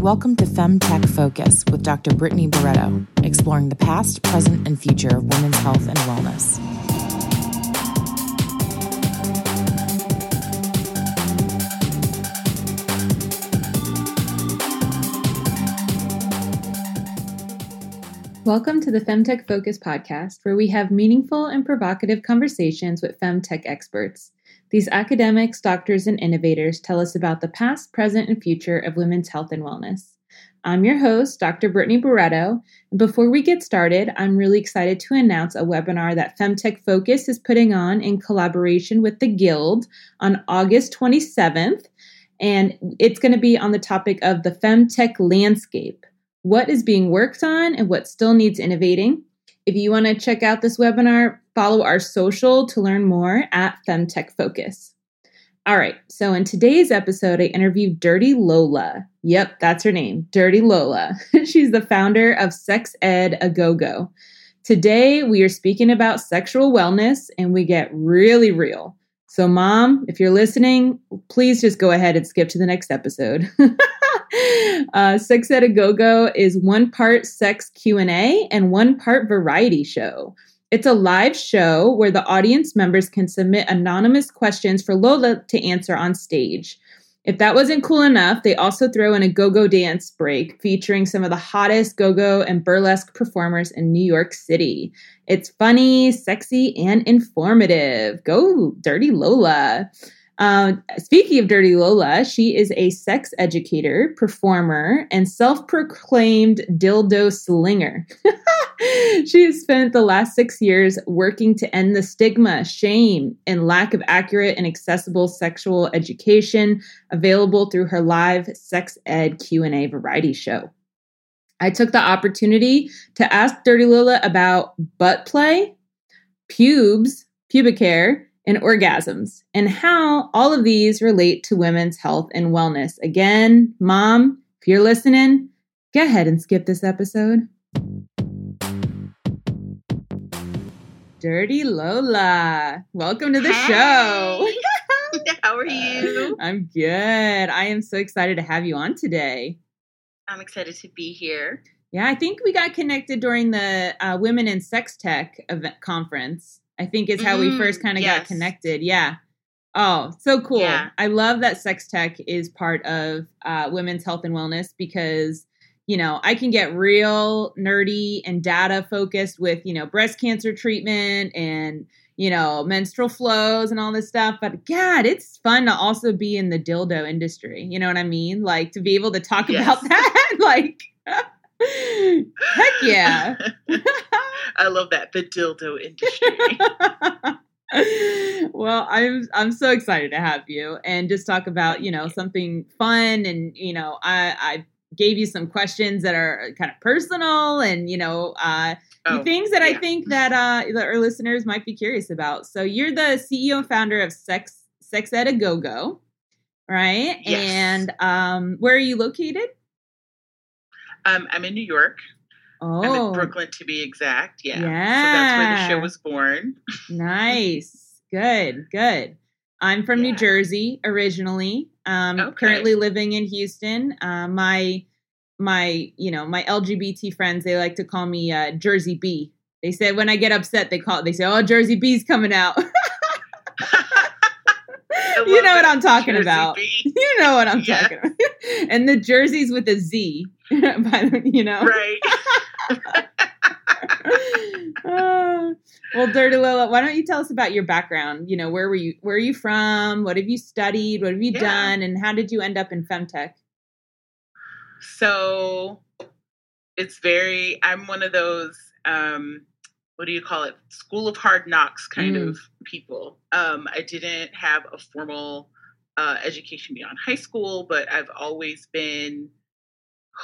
Welcome to FemTech Focus with Dr. Brittany Barreto, exploring the past, present, and future of women's health and wellness. Welcome to the FemTech Focus podcast, where we have meaningful and provocative conversations with FemTech experts. These academics, doctors, and innovators tell us about the past, present, and future of women's health and wellness. I'm your host, Dr. Brittany Barreto. And before we get started, I'm really excited to announce a webinar that FemTech Focus is putting on in collaboration with the Guild on August 27th. And it's going to be on the topic of the FemTech landscape what is being worked on and what still needs innovating. If you want to check out this webinar, follow our social to learn more at FemTech Focus. All right, so in today's episode, I interviewed Dirty Lola. Yep, that's her name, Dirty Lola. She's the founder of Sex Ed A Go Go. Today, we are speaking about sexual wellness and we get really real. So, mom, if you're listening, please just go ahead and skip to the next episode. uh, Sex Ed a Go Go is one part sex Q and A and one part variety show. It's a live show where the audience members can submit anonymous questions for Lola to answer on stage. If that wasn't cool enough, they also throw in a go go dance break featuring some of the hottest go go and burlesque performers in New York City. It's funny, sexy, and informative. Go, Dirty Lola. Uh, speaking of Dirty Lola, she is a sex educator, performer, and self proclaimed dildo slinger. she has spent the last six years working to end the stigma, shame, and lack of accurate and accessible sexual education available through her live sex ed Q&A variety show. I took the opportunity to ask Dirty Lola about butt play, pubes, pubic hair, and orgasms, and how all of these relate to women's health and wellness. Again, mom, if you're listening, go ahead and skip this episode. Dirty Lola, welcome to the Hi. show. How are you? I'm good. I am so excited to have you on today. I'm excited to be here. Yeah, I think we got connected during the uh, Women in Sex Tech event conference. I think is how we Mhm, first kind of got connected. Yeah. Oh, so cool. Yeah. I love that sex tech is part of uh, women's health and wellness because, you know, I can get real nerdy and data focused with, you know, breast cancer treatment and, you know, menstrual flows and all this stuff. But God, it's fun to also be in the dildo industry. You know what I mean? Like to be able to talk Yes. about that. like, heck yeah. I love that the dildo industry. well, I'm I'm so excited to have you and just talk about you know something fun and you know I I gave you some questions that are kind of personal and you know uh, Oh, things that I think that uh, that our listeners might be curious about. So you're the CEO and founder of Sex Sex Ed a Go Go, right? Yes. And um, where are you located? Um, I'm in New York. Oh, I'm in Brooklyn to be exact. Yeah. So that's where the show was born. Nice. Good, good. I'm from New Jersey originally. Um Okay. currently living in Houston. Uh, my my, you know, my LGBT friends, they like to call me uh, Jersey B. They say when I get upset, they call they say, "Oh, Jersey B's coming out." You know what. I'm talking Jersey about. Bee. You know what I'm Yeah. talking about. and the jerseys with a Z, by the, you know. Right. Ah. well, Dirty Lola, why don't you tell us about your background? You know, where were you? Where are you from? What have you studied? What have you Yeah. done? And how did you end up in femtech? So it's very, I'm one of those, um, what do you call it? School of hard knocks kind Mm. of people. Um, I didn't have a formal uh, education beyond high school, but I've always been,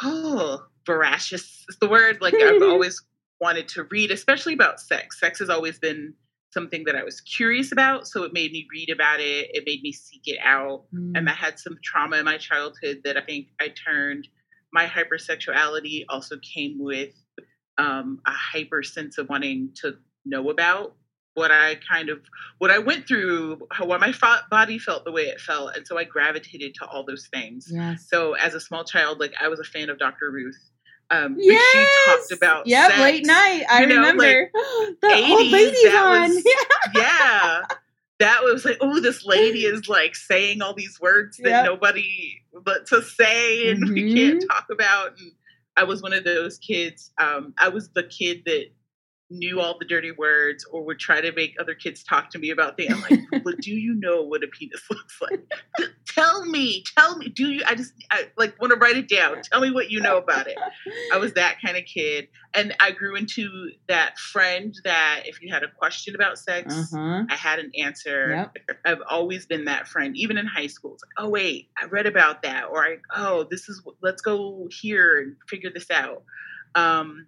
oh, voracious is the word. Like I've always wanted to read, especially about sex. Sex has always been something that I was curious about. So it made me read about it. It made me seek it out Mm. and I had some trauma in my childhood that I think I turned. My hypersexuality also came with um, a hyper sense of wanting to know about what I kind of what I went through, how why my body felt the way it felt, and so I gravitated to all those things. Yes. So as a small child, like I was a fan of Dr. Ruth. Um, yes. she talked about sex, late night. I you know, remember like, the 80s, old lady's that on. was- yeah. That was like, oh, this lady is like saying all these words that Yep. nobody but to say and we Mhm. can't talk about. And I was one of those kids. Um, I was the kid that knew all the dirty words or would try to make other kids talk to me about things. I'm like, but do you know what a penis looks like? Tell me, tell me. Do you? I just I like want to write it down. Tell me what you know about it. I was that kind of kid, and I grew into that friend that if you had a question about sex, Uh-huh. I had an answer. Yep. I've always been that friend, even in high school. It's like, oh wait, I read about that, or I oh this is let's go here and figure this out. Um,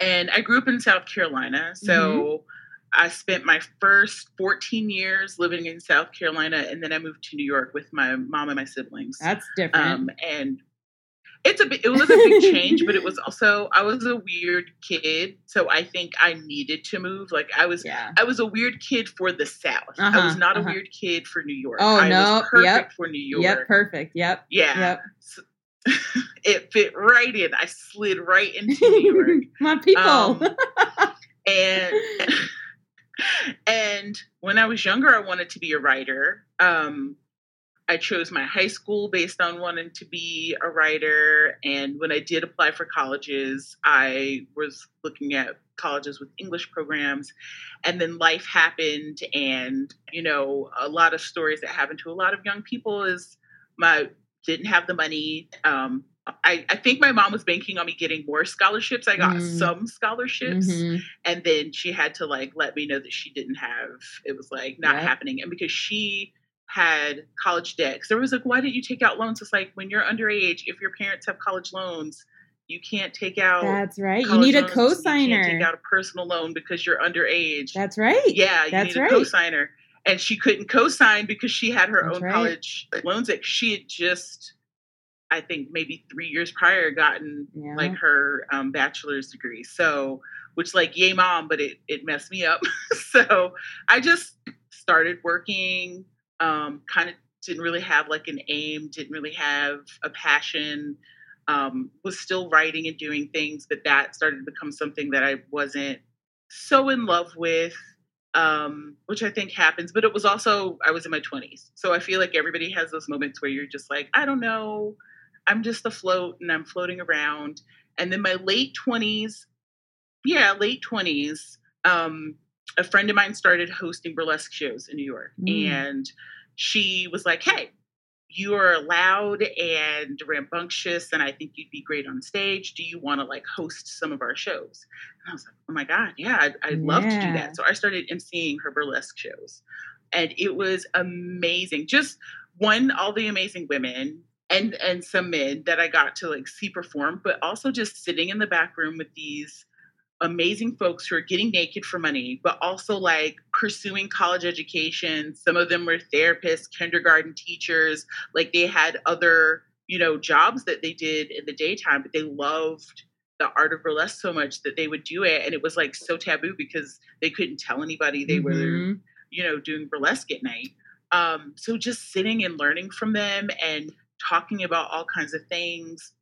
and I grew up in South Carolina, so I spent my first 14 years living in South Carolina, and then I moved to New York with my mom and my siblings. That's different. Um, and it's a it was a big change, but it was also I was a weird kid, so I think I needed to move. Like I was yeah. I was a weird kid for the South. I was Uh-huh, not uh-huh. a weird kid for New York. Oh, I no, was perfect yep, for New York. Yep. Perfect. Yep. Yeah. Yep. So- it fit right in. I slid right into New York. My people. Um, and and when I was younger, I wanted to be a writer. Um, I chose my high school based on wanting to be a writer. And when I did apply for colleges, I was looking at colleges with English programs. And then life happened. And, you know, a lot of stories that happen to a lot of young people is my didn't have the money. Um, I, I think my mom was banking on me getting more scholarships. I got Mm. some scholarships Mhm. and then she had to like let me know that she didn't have it was like not happening and because she had college debt 'cause there was like why didn't you take out loans it's like when you're underage if your parents have college loans you can't take out That's right. You need a loans, you can't take out a personal loan because you're underage That's right. yeah you That's need a right. cosigner and she couldn't co-sign because she had her That's own right. college loans that she had just i think maybe three years prior gotten Yeah. like her um, bachelor's degree. So, which like yay mom, but it it messed me up. so I just started working. Um, kind of didn't really have like an aim. Didn't really have a passion. Um, was still writing and doing things, but that started to become something that I wasn't so in love with. Um, which I think happens, but it was also I was in my twenties, so I feel like everybody has those moments where you're just like, I don't know, I'm just afloat and I'm floating around. And then my late 20s, yeah, late 20s, um, a friend of mine started hosting burlesque shows in New York. Mm. And she was like, hey, you are loud and rambunctious, and I think you'd be great on stage. Do you want to like host some of our shows? And I was like, oh my God, yeah, I'd, I'd love to do that. So I started emceeing her burlesque shows. And it was amazing. Just one, all the amazing women and and some men that I got to like see perform, but also just sitting in the back room with these amazing folks who are getting naked for money, but also like pursuing college education. Some of them were therapists, kindergarten teachers, like they had other, you know, jobs that they did in the daytime, but they loved the art of burlesque so much that they would do it. And it was like so taboo because they couldn't tell anybody they were Mhm. you know, doing burlesque at night. Um, so just sitting and learning from them and talking about all kinds of things.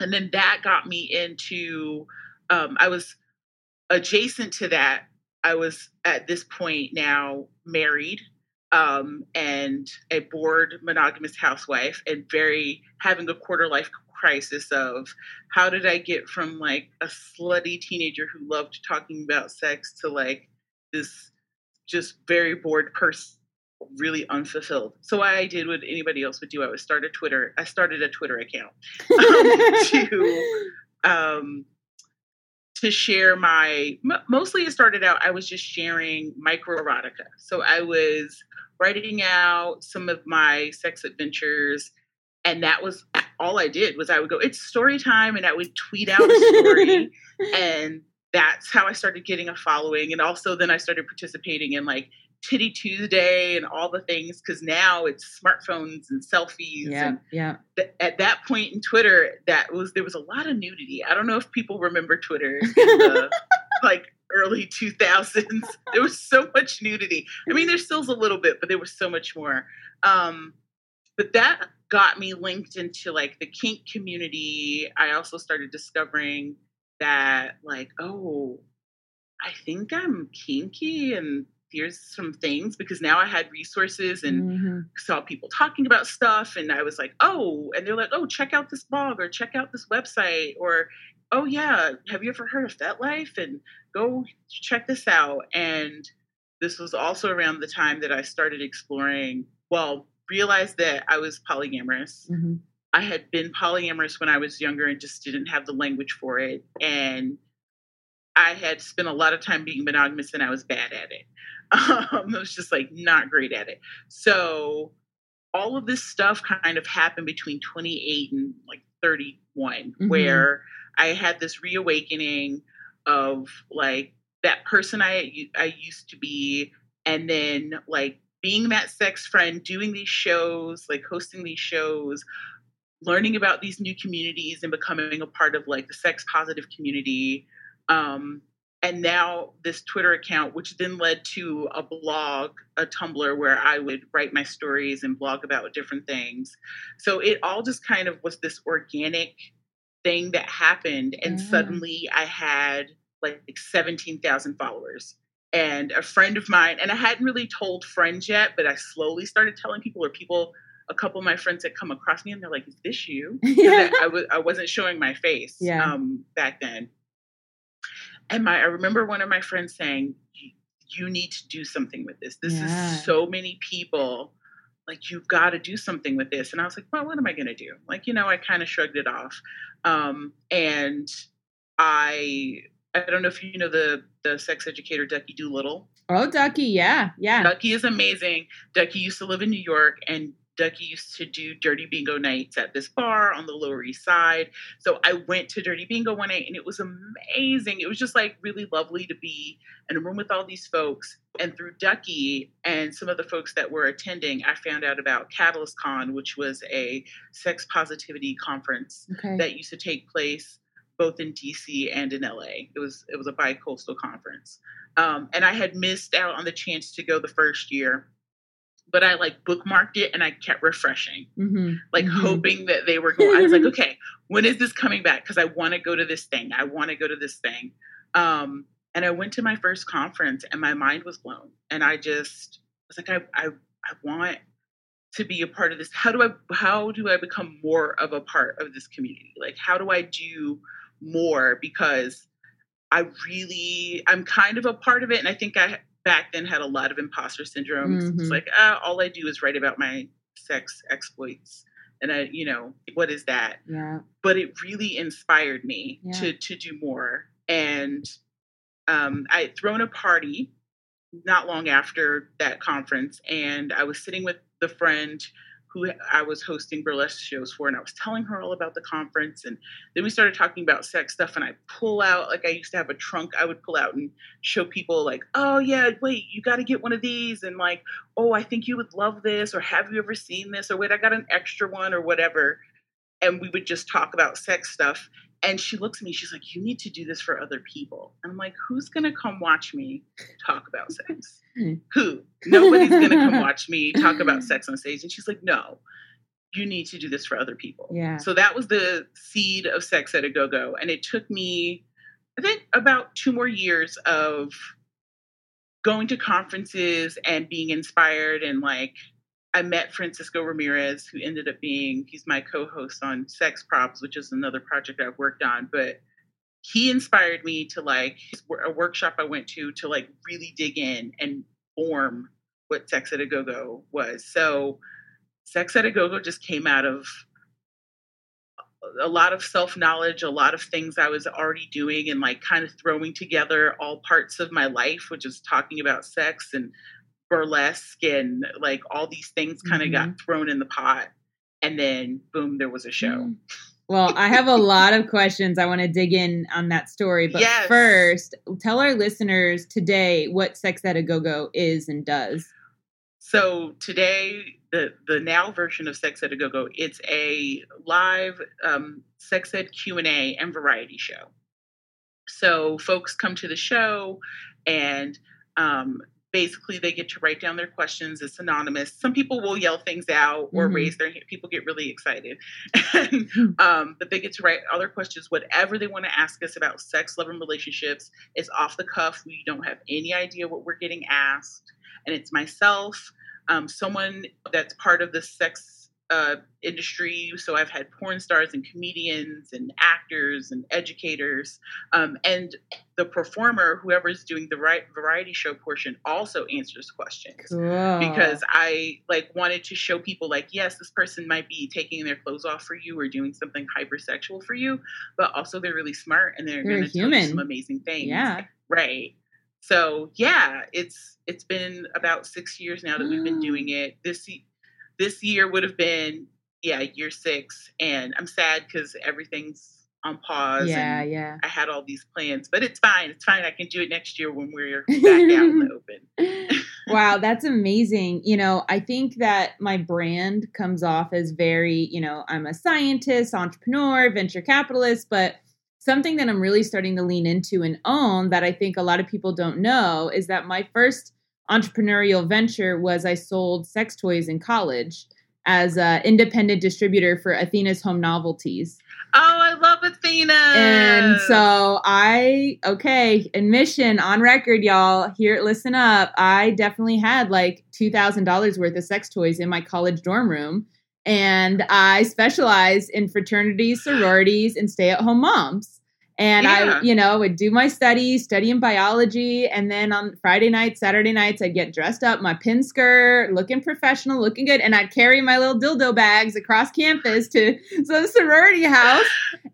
And then that got me into, um, I was adjacent to that. I was at this point now married um, and a bored monogamous housewife and very having a quarter life crisis of how did I get from like a slutty teenager who loved talking about sex to like this just very bored person really unfulfilled so i did what anybody else would do i would start a twitter i started a twitter account to um to share my mostly it started out i was just sharing micro erotica so i was writing out some of my sex adventures and that was all i did was i would go it's story time and i would tweet out a story and that's how I started getting a following. And also then I started participating in like Titty Tuesday and all the things because now it's smartphones and selfies. yeah. And Yeah. th- at that point in Twitter, that was there was a lot of nudity. I don't know if people remember Twitter the like early 2000s. there was so much nudity. I mean, there still's a little bit, but there was so much more. Um, but that got me linked into like the kink community. I also started discovering that, like, oh, I think I'm kinky and here's some things because now I had resources and mm-hmm. saw people talking about stuff. And I was like, oh, and they're like, oh, check out this blog or check out this website or, oh, yeah, have you ever heard of FetLife? And go check this out. And this was also around the time that I started exploring, well, realized that I was polyamorous. Mm-hmm. I had been polyamorous when I was younger and just didn't have the language for it. And I had spent a lot of time being monogamous and I was bad at it. Um, I was just like not great at it. So all of this stuff kind of happened between 28 and like 31, mm-hmm. where I had this reawakening of like that person I I used to be, and then like being that sex friend, doing these shows, like hosting these shows, learning about these new communities and becoming a part of like the sex positive community. Um, and now this Twitter account, which then led to a blog, a Tumblr where I would write my stories and blog about different things. So it all just kind of was this organic thing that happened. And mm. suddenly I had like 17,000 followers and a friend of mine, and I hadn't really told friends yet, but I slowly started telling people, or people, a couple of my friends had come across me, and they're like, "Is this you?" yeah. I, I was I wasn't showing my face yeah. um, back then. And my I remember one of my friends saying, "You need to do something with this. This yeah. is so many people." Like you've got to do something with this, and I was like, "Well, what am I going to do?" Like, you know, I kind of shrugged it off, um, and I I don't know if you know the the sex educator Ducky Doolittle. Oh, Ducky, yeah, yeah. Ducky is amazing. Ducky used to live in New York, and Ducky used to do dirty bingo nights at this bar on the Lower East Side. So I went to dirty bingo one night, and it was amazing. It was just like really lovely to be in a room with all these folks. And through Ducky and some of the folks that were attending, I found out about Catalyst Con, which was a sex positivity conference okay. that used to take place both in DC and in LA. It was it was a bi-coastal conference, um, and I had missed out on the chance to go the first year, but I like bookmarked it and I kept refreshing, mm-hmm. like mm-hmm. hoping that they were going. I was like, okay, when is this coming back? Because I want to go to this thing. I want to go to this thing. Um, and I went to my first conference, and my mind was blown. And I just was like, I I, I want to be a part of this how do i how do i become more of a part of this community like how do i do more because I really, I'm kind of a part of it. And I think I back then had a lot of imposter syndrome. Mm-hmm. It's like, uh, all I do is write about my sex exploits. And I, you know, what is that? Yeah. But it really inspired me yeah. to to do more. And um, I had thrown a party not long after that conference, and I was sitting with the friend who I was hosting burlesque shows for, and I was telling her all about the conference. And then we started talking about sex stuff, and I pull out, like I used to have a trunk, I would pull out and show people, like, oh, yeah, wait, you got to get one of these. And like, oh, I think you would love this, or have you ever seen this? Or wait, I got an extra one, or whatever. And we would just talk about sex stuff. And she looks at me, she's like, You need to do this for other people. And I'm like, Who's going to come watch me talk about sex? Hmm. Who? Nobody's going to come watch me talk about sex on stage. And she's like, No, you need to do this for other people. Yeah. So that was the seed of Sex Ed a Go Go. And it took me, I think, about two more years of going to conferences and being inspired and like I met Francisco Ramirez, who ended up being he's my co-host on Sex Props, which is another project I've worked on. But he inspired me to like a workshop I went to to like really dig in and form what Sex Ed a Go Go was. So Sex Ed a Go Go just came out of a lot of self knowledge, a lot of things I was already doing, and like kind of throwing together all parts of my life, which is talking about sex and burlesque and like all these things kind of mm-hmm. got thrown in the pot and then boom there was a show mm. well i have a lot of questions i want to dig in on that story but yes. first tell our listeners today what sex ed a go-go is and does so today the the now version of sex ed a go-go it's a live um, sex ed q&a and variety show So folks come to the show and um, basically they get to write down their questions. It's anonymous. Some people will yell things out or Mhm. raise their hand. People get really excited. And, um, but they get to write all their questions, whatever they want to ask us about sex, love, and relationships. It's off the cuff. We don't have any idea what we're getting asked. And it's myself, um, someone that's part of the sex uh, industry. So I've had porn stars and comedians and actors and educators. Um, and the performer, whoever's doing the right variety show portion, also answers questions Cool. because I like wanted to show people like yes this person might be taking their clothes off for you or doing something hypersexual for you but also they're really smart and they're, They're going to human. some amazing things yeah. right so yeah it's it's been about 6 years now that we've been doing it this this year would have been yeah year 6 and I'm sad cuz everything's on pause Yeah, and yeah. I had all these plans but it's fine it's fine I can do it next year when we're back out in the open wow, that's amazing. You know, I think that my brand comes off as very, you know, I'm a scientist, entrepreneur, venture capitalist, but something that I'm really starting to lean into and own that I think a lot of people don't know is that my first entrepreneurial venture was I sold sex toys in college as an independent distributor for Athena's Home Novelties. Oh, I love Athena. And so I, okay, admission on record, y'all. Here, listen up. I definitely had like $2,000 worth of sex toys in my college dorm room. And I specialized in fraternities, sororities, and stay at home moms. And Yeah. I, you know, would do my studies, studying biology. And then on Friday nights, Saturday nights, I'd get dressed up, my pin skirt, looking professional, looking good. And I'd carry my little dildo bags across campus to some sorority house.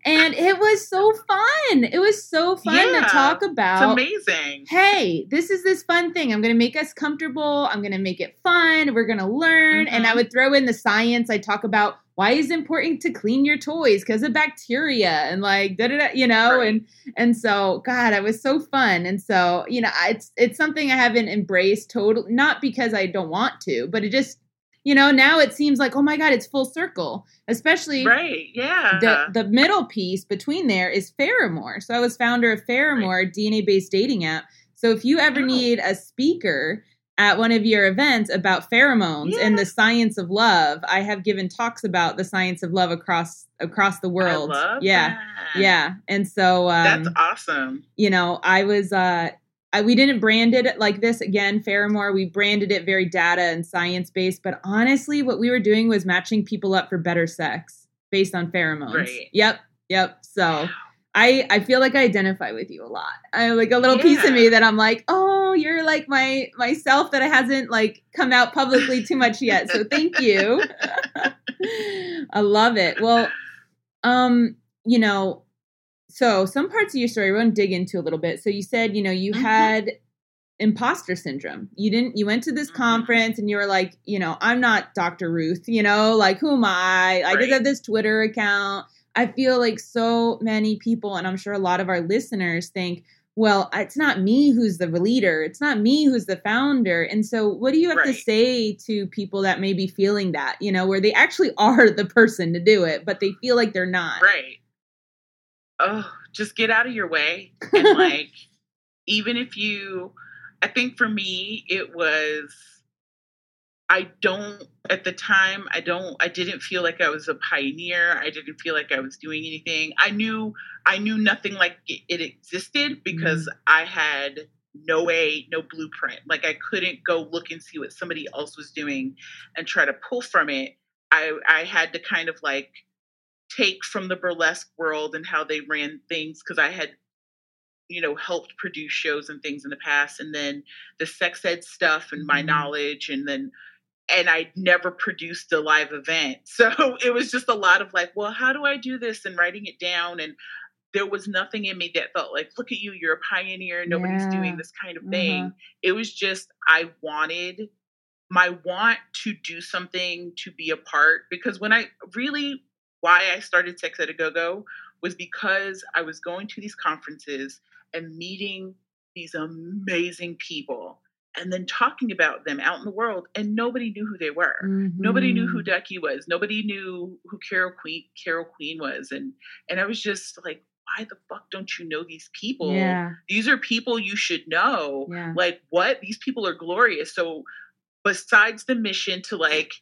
And it was so fun. It was so fun Yeah, to talk it's about amazing. hey, this is this fun thing. I'm going to make us comfortable. I'm going to make it fun. We're going to learn. Mm-hmm. And I would throw in the science. I talk about why is it important to clean your toys because of bacteria and like da da da, you know, Right. and and so God, it was so fun. And so you know, it's it's something I haven't embraced total, not because I don't want to, but it just you know now it seems like oh my God, it's full circle, especially Right. Yeah. the the middle piece between there is Pheramor. So I was founder of Pheramor, DNA based dating app. So if you ever Oh. need a speaker at one of your events about pheromones and the science of love, I have given talks about the science of love across across the world. Yeah, that. yeah. And so um, That's awesome. you know, I was uh I, we didn't brand it like this again, Pheramor. We branded it very data and science based, but honestly, what we were doing was matching people up for better sex based on pheromones. Right. Yep, yep. So I I feel like I identify with you a lot. I like a little piece of me that I'm like, oh, you're like my myself that I hasn't like come out publicly too much yet. So thank you. I love it. Well, um, you know, so some parts of your story want to dig into a little bit. So you said, you know, you Mhm. had imposter syndrome. You didn't you went to this Mhm. conference and you were like, you know, I'm not Dr. Ruth, you know, like who am I? I just have this Twitter account. I feel like so many people and I'm sure a lot of our listeners think well, it's not me who's the leader. It's not me who's the founder. And so, what do you have to say to people that may be feeling that, you know, where they actually are the person to do it, but they feel like they're not? Right. Oh, just get out of your way. And like, even if you, I think for me, it was, I don't, at the time, I don't, I didn't feel like I was a pioneer. I didn't feel like I was doing anything. I knew, I knew nothing like it, it existed because I had no way, no blueprint. Like I couldn't go look and see what somebody else was doing and try to pull from it. I, I had to kind of like take from the burlesque world and how they ran things because I had, you know, helped produce shows and things in the past, and then the sex ed stuff and my Mhm. knowledge, and then and I never produced a live event, so it was just a lot of like, well, how do I do this and writing it down and there was nothing in me that felt like, look at you, you're a pioneer, nobody's Yeah. doing this kind of thing. Uh-huh. It was just I wanted my want to do something to be a part because when I really why I started Sex Ed a Go Go was because I was going to these conferences and meeting these amazing people and then talking about them out in the world and nobody knew who they were. Nobody knew who Mhm. Ducky was. Nobody knew who Carol Queen Carol Queen was and and I was just like why the fuck don't you know these people? Yeah. These are people you should know. Yeah. Like, what? These people are glorious. So, besides the mission to like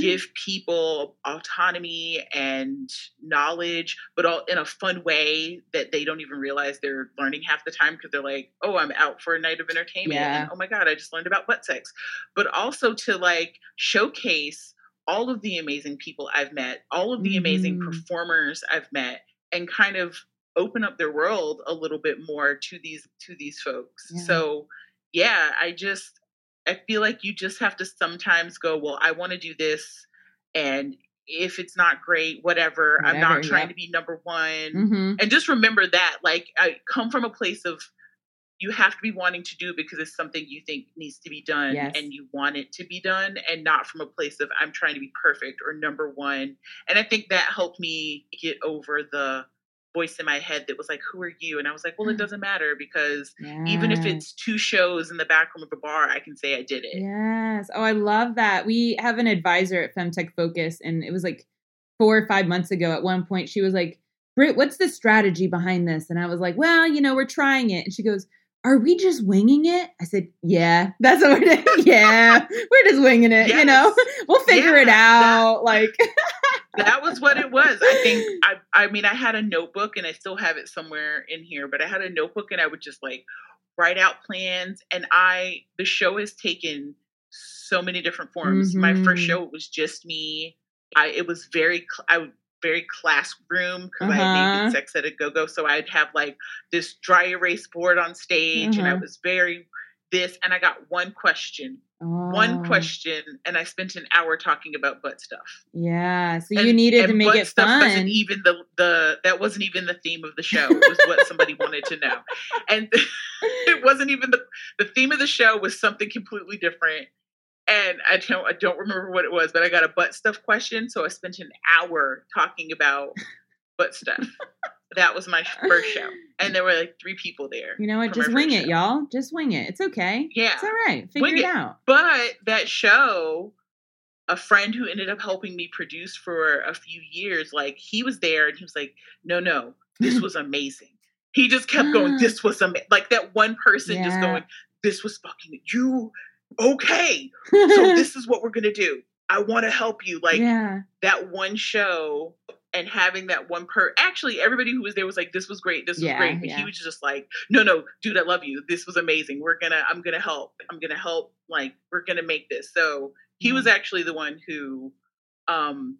give people autonomy and knowledge, but all in a fun way that they don't even realize they're learning half the time because they're like, oh, I'm out for a night of entertainment. Yeah. And oh my God, I just learned about butt sex. But also to like showcase all of the amazing people I've met, all of the amazing Mhm. performers I've met, and kind of open up their world a little bit more to these to these folks. Yeah. So yeah, I just I feel like you just have to sometimes go, well, I want to do this and if it's not great, whatever. I'm not trying to be number one. hmm And just remember that like I come from a place of you have to be wanting to do it because it's something you think needs to be done Yes. and you want it to be done and not from a place of I'm trying to be perfect or number one. And I think that helped me get over the voice in my head that was like, Who are you? And I was like, Well, it mm. doesn't matter because even if it's two shows in the back room of a bar, I can say I did it. Yes. Oh, I love that. We have an advisor at Femtech Focus, and it was like four or five months ago. At one point, she was like, Britt, what's the strategy behind this? And I was like, Well, you know, we're trying it. And she goes, Are we just winging it? I said, Yeah, that's what we're doing. yeah, we're just winging it. You know, we'll figure Yeah, it that- out. like, that was what it was. I think I I mean I had a notebook and I still have it somewhere in here, but I had a notebook and I would just like write out plans and I the show has taken so many different forms. My first Mhm. show it was just me. I it was very I very classroom because I had Uh-huh. made sex ed a go go, so I'd have like this dry erase board on stage, and I Uh-huh. was very this, and I got one question, one Oh, question, and I spent an hour talking about butt stuff. Yeah. So And- you needed to make it stuff fun. Wasn't even the the that wasn't even the theme of the show. It was what somebody wanted to know, and it wasn't even the the theme of the show was something completely different. And I don't I don't remember what it was, but I got a butt stuff question, so I spent an hour talking about butt stuff. that was my first show, and there were like three people there. you know what? Just wing it, show. y'all. Just wing it. It's okay. Yeah, It's all right. Figure it it. out. But that show, a friend who ended up helping me produce for a few years, like he was there and he was like, no, no, this was amazing. He just kept going, this was amazing. Like that one person just going, this was fucking you. Okay. So this is what we're going to do. I want to help you. Like yeah. that one show and having that one per actually everybody who was there was like this was great this was Yeah, great but yeah. he was just like no no dude i love you this was amazing we're gonna i'm gonna help i'm gonna help like we're gonna make this so he was actually the one who um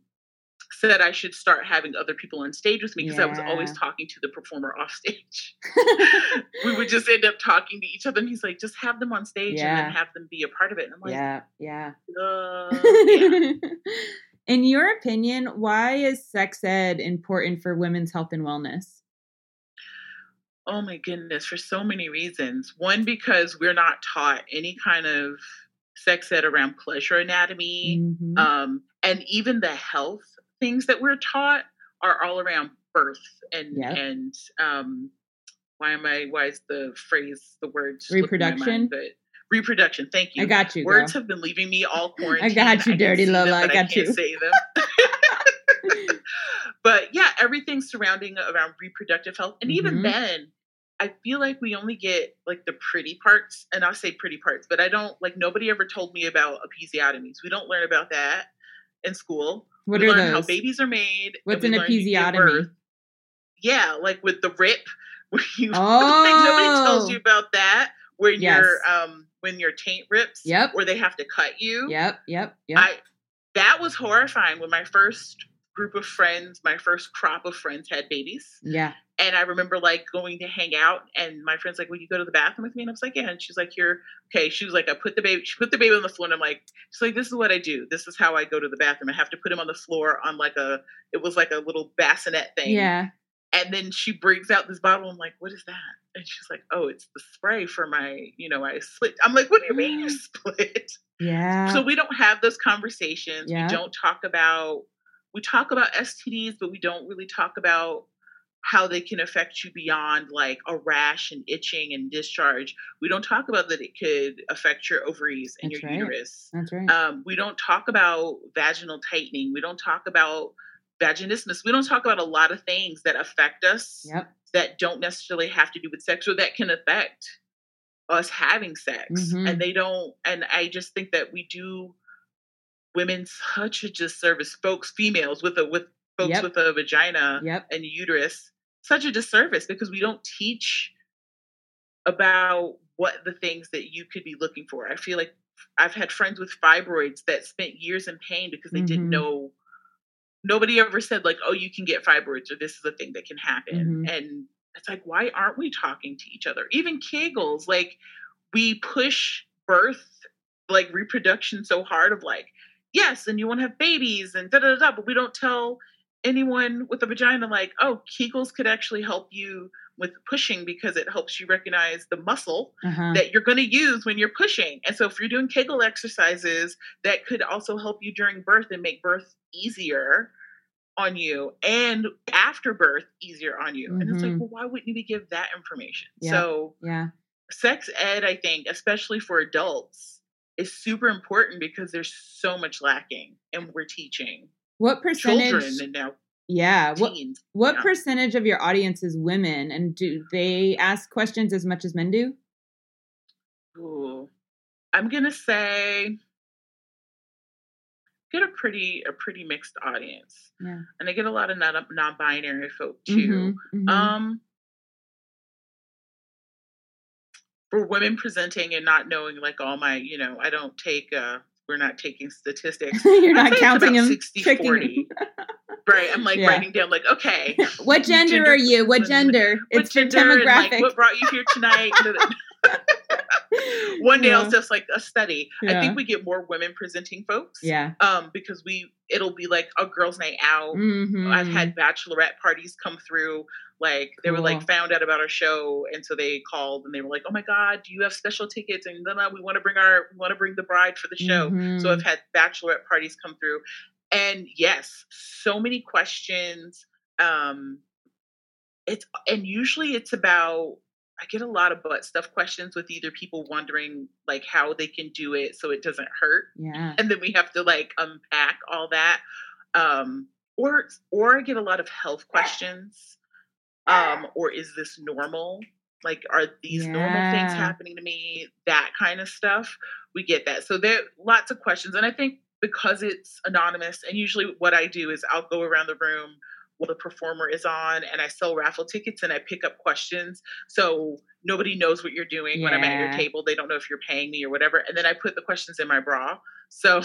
said i should start having other people on stage with me because i was always talking to the performer off stage we would just end up talking to each other and he's like just have them on stage and then have them be a part of it and i'm like yeah. Yeah. uh, yeah. In your opinion, why is sex ed important for women's health and wellness? Oh my goodness, for so many reasons. One, because we're not taught any kind of sex ed around pleasure anatomy. Mhm. Um, and even the health things that we're taught are all around birth and Yep. and um why am I why is the phrase the word my mind? Reproduction? But reproduction, thank you. I got you. Words girl. have been leaving me all quarantine. I got you, can dirty see them, I got can't you. say them. but yeah, everything surrounding around reproductive health, and even Mhm. then, I feel like we only get like the pretty parts, and I'll say pretty parts, but I don't like nobody ever told me about episiotomies. We don't learn about that in school. what we are learn those? how babies are made. What's an episiotomy? Yeah, like with the rip. Where you, like, nobody tells Oh. you about that. Where Yes. your um when your taint rips. Yep. Where they have to cut you. Yep. Yep. Yep. I that was horrifying when my first group of friends, my first crop of friends had babies. yeah. And I remember like going to hang out and my friend's like, Will you go to the bathroom with me? And I was like, Yeah. And she's like, Here, okay. She was like, I put the baby she put the baby on the floor and I'm like, she's like, This is what I do. This is how I go to the bathroom. I have to put him on the floor on like a it was like a little bassinet thing. Yeah. And then she brings out this bottle. I'm like, what is that? And she's like, oh, it's the spray for my, you know, I split. I'm like, what do you mean you split? Yeah. So we don't have those conversations. Yeah. We don't talk about we talk about STDs, but we don't really talk about how they can affect you beyond like a rash and itching and discharge. We don't talk about that it could affect your ovaries and That's your right. uterus. That's right. Um, we don't talk about vaginal tightening. We don't talk about vaginismus. We don't talk about a lot of things that affect us Yep. that don't necessarily have to do with sex or that can affect us having sex. Mhm. And they don't, and I just think that we do women such a disservice, folks, females with a, with folks Yep. with a vagina Yep. and uterus, such a disservice because we don't teach about what the things that you could be looking for. I feel like I've had friends with fibroids that spent years in pain because they Mhm. didn't know. Nobody ever said like, "Oh, you can get fibroids," or "This is a thing that can happen." Mhm. And it's like, why aren't we talking to each other? Even Kegels, like we push birth, like reproduction, so hard of like, yes, and you want to have babies and da da da, da, but we don't tell anyone with a vagina like, oh, Kegels could actually help you with pushing because it helps you recognize the muscle Uh-huh. that you're going to use when you're pushing. And so if you're doing Kegel exercises, that could also help you during birth and make birth easier on you and after birth easier on you. And it's like, Mhm. well, why wouldn't you give that information? Yeah. So yeah. sex ed, I think, especially for adults, is super important because there's so much lacking and we're teaching What percentage? children and now yeah. What teens. what yeah. percentage of your audience is women, and do they ask questions as much as men do? Ooh. I'm gonna say get a pretty a pretty mixed audience. Yeah. And I get a lot of non non-binary folk too. Mhm, mhm. Um for women presenting and not knowing like all my, you know, I don't take uh we're not taking statistics. You're not counting them. 60 40. Right. I'm like Yeah. writing down like, okay. what gender, Gender- are you? What gender? what It's gender demographic. like, what brought you here tonight? One day yeah. I'll just like a study. I think we get more women presenting folks. Yeah. Um, because we it'll be like a girls' night out. Mhm. I've had bachelorette parties come through. Like they were like found out about our show, and so they called and they were like, "Oh my god, do you have special tickets?" And then we want to bring our we want to bring the bride for the show. Mhm. So I've had bachelorette parties come through, and yes, so many questions. Um, it's and usually it's about I get a lot of butt stuff questions with either people wondering like how they can do it so it doesn't hurt, yeah. and then we have to like unpack all that. Um, or or I get a lot of health questions. Um, or is this normal? Like, are these normal things happening to me? That kind of stuff. We get that. So there are lots of questions. And I think because it's anonymous, and usually what I do is I'll go around the room while the performer is on and I sell raffle tickets and I pick up questions. So nobody knows what you're doing when I'm at your table. They don't know if you're paying me or whatever. And then I put the questions in my bra. So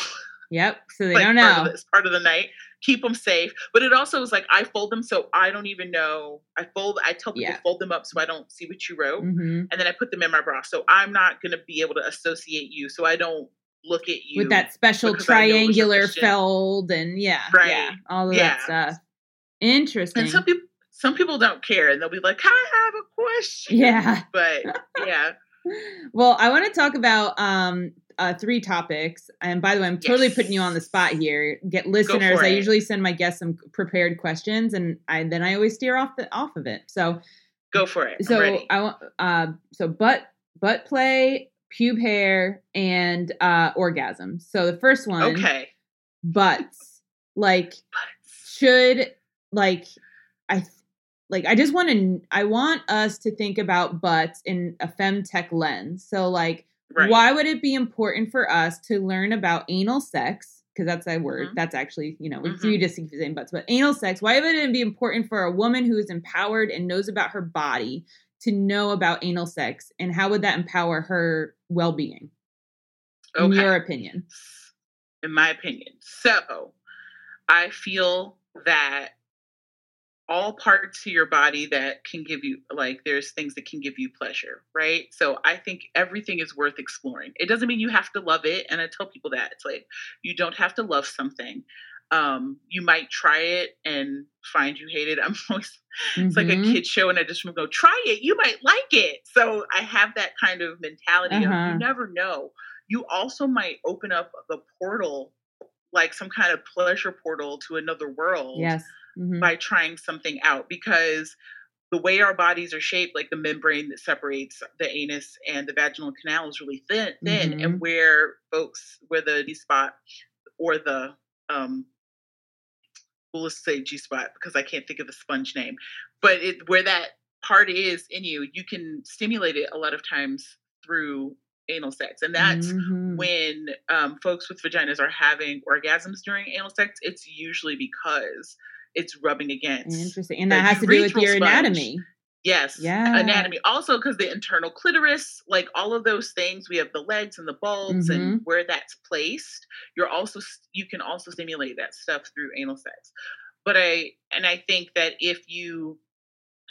Yep. So they like don't know. it's part of the night. Keep them safe. But it also is like I fold them so I don't even know. I fold. I tell people Yeah. fold them up so I don't see what you wrote, Mhm. and then I put them in my bra. So I'm not gonna be able to associate you. So I don't look at you With that special because I know it was your triangular fold and yeah, Right. yeah, all of Yeah. that stuff. Interesting. And some people, some people don't care, and they'll be like, "I have a question." Yeah. But yeah, well, I want to talk about um uh three topics. And by the way, I'm totally Yes. putting you on the spot here. Get listeners. I usually send my guests some prepared questions and I then I always steer off the off of it. So go for it. I'm so ready. I want uh so butt butt play, pube hair, and uh orgasm. So the first one okay. butts. Like Butts. should like I th- like I just want to I want us to think about butts in a femtech lens. So like Right. why would it be important for us to learn about anal sex? Because that's a word. Mhm. That's actually, you know, we Mhm. you just saying butts, but anal sex. Why would it be important for a woman who is empowered and knows about her body to know about anal sex? And how would that empower her well being? In Okay. your opinion. in my opinion. So I feel that all parts of your body that can give you like there's things that can give you pleasure, right? So I think everything is worth exploring. It doesn't mean you have to love it, and I tell people that it's like you don't have to love something. Um, you might try it and find you hate it. I'm always it's like a Mhm. kid show, and I just want to go try it. You might like it. So I have that kind of mentality Uh-huh. you never know. You also might open up the portal, like some kind of pleasure portal to another world Yes. Mhm. by trying something out because the way our bodies are shaped, like the membrane that separates the anus and the vaginal canal is really thin, thin, Mhm. and where folks, where the spot or the um, well, let's say G spot because I can't think of the sponge name, but it where that part is in you, you can stimulate it a lot of times through anal sex, and that's Mhm. when um, folks with vaginas are having orgasms during anal sex. It's usually because it's rubbing against. Interesting. And that has to do with your sponge. anatomy. Yes. Yeah. Anatomy. Also, because the internal clitoris, like all of those things, we have the legs and the bulbs Mm-hmm. and where that's placed. You're also you can also stimulate that stuff through anal sex. But I and I think that if you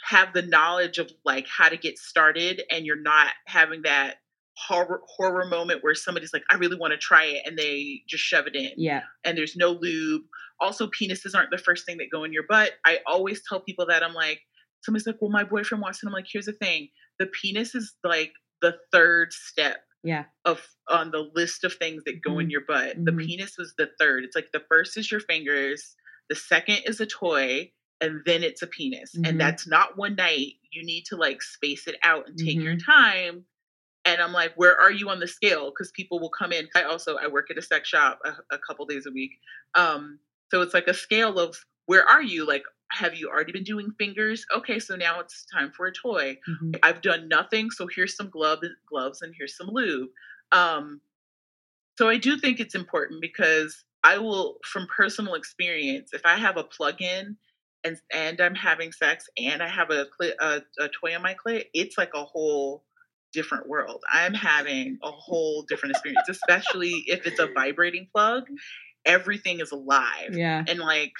have the knowledge of like how to get started and you're not having that horror horror moment where somebody's like, I really want to try it and they just shove it in Yeah. and there's no lube. Also, penises aren't the first thing that go in your butt. I always tell people that I'm like, somebody's like, well, my boyfriend wants it. I'm like, here's the thing: the penis is like the third step Yeah. of on the list of things that go in Mhm. your butt. The Mhm. penis was the third. It's like the first is your fingers, the second is a toy, and then it's a penis. Mhm. And that's not one night. You need to like space it out and take your Mhm. time. And I'm like, where are you on the scale? Because people will come in. I also I work at a sex shop a, a couple days a week. Um, so it's like a scale of where are you? Like, have you already been doing fingers? Okay, so now it's time for a toy. Mhm. I've done nothing, so here's some glove, gloves and here's some lube. Um, so I do think it's important because I will, from personal experience, if I have a plug-in and and I'm having sex and I have a clit, a, a toy on my clit, it's like a whole different world. I'm having a whole different experience, especially if it's a vibrating plug. Everything is alive Yeah. and like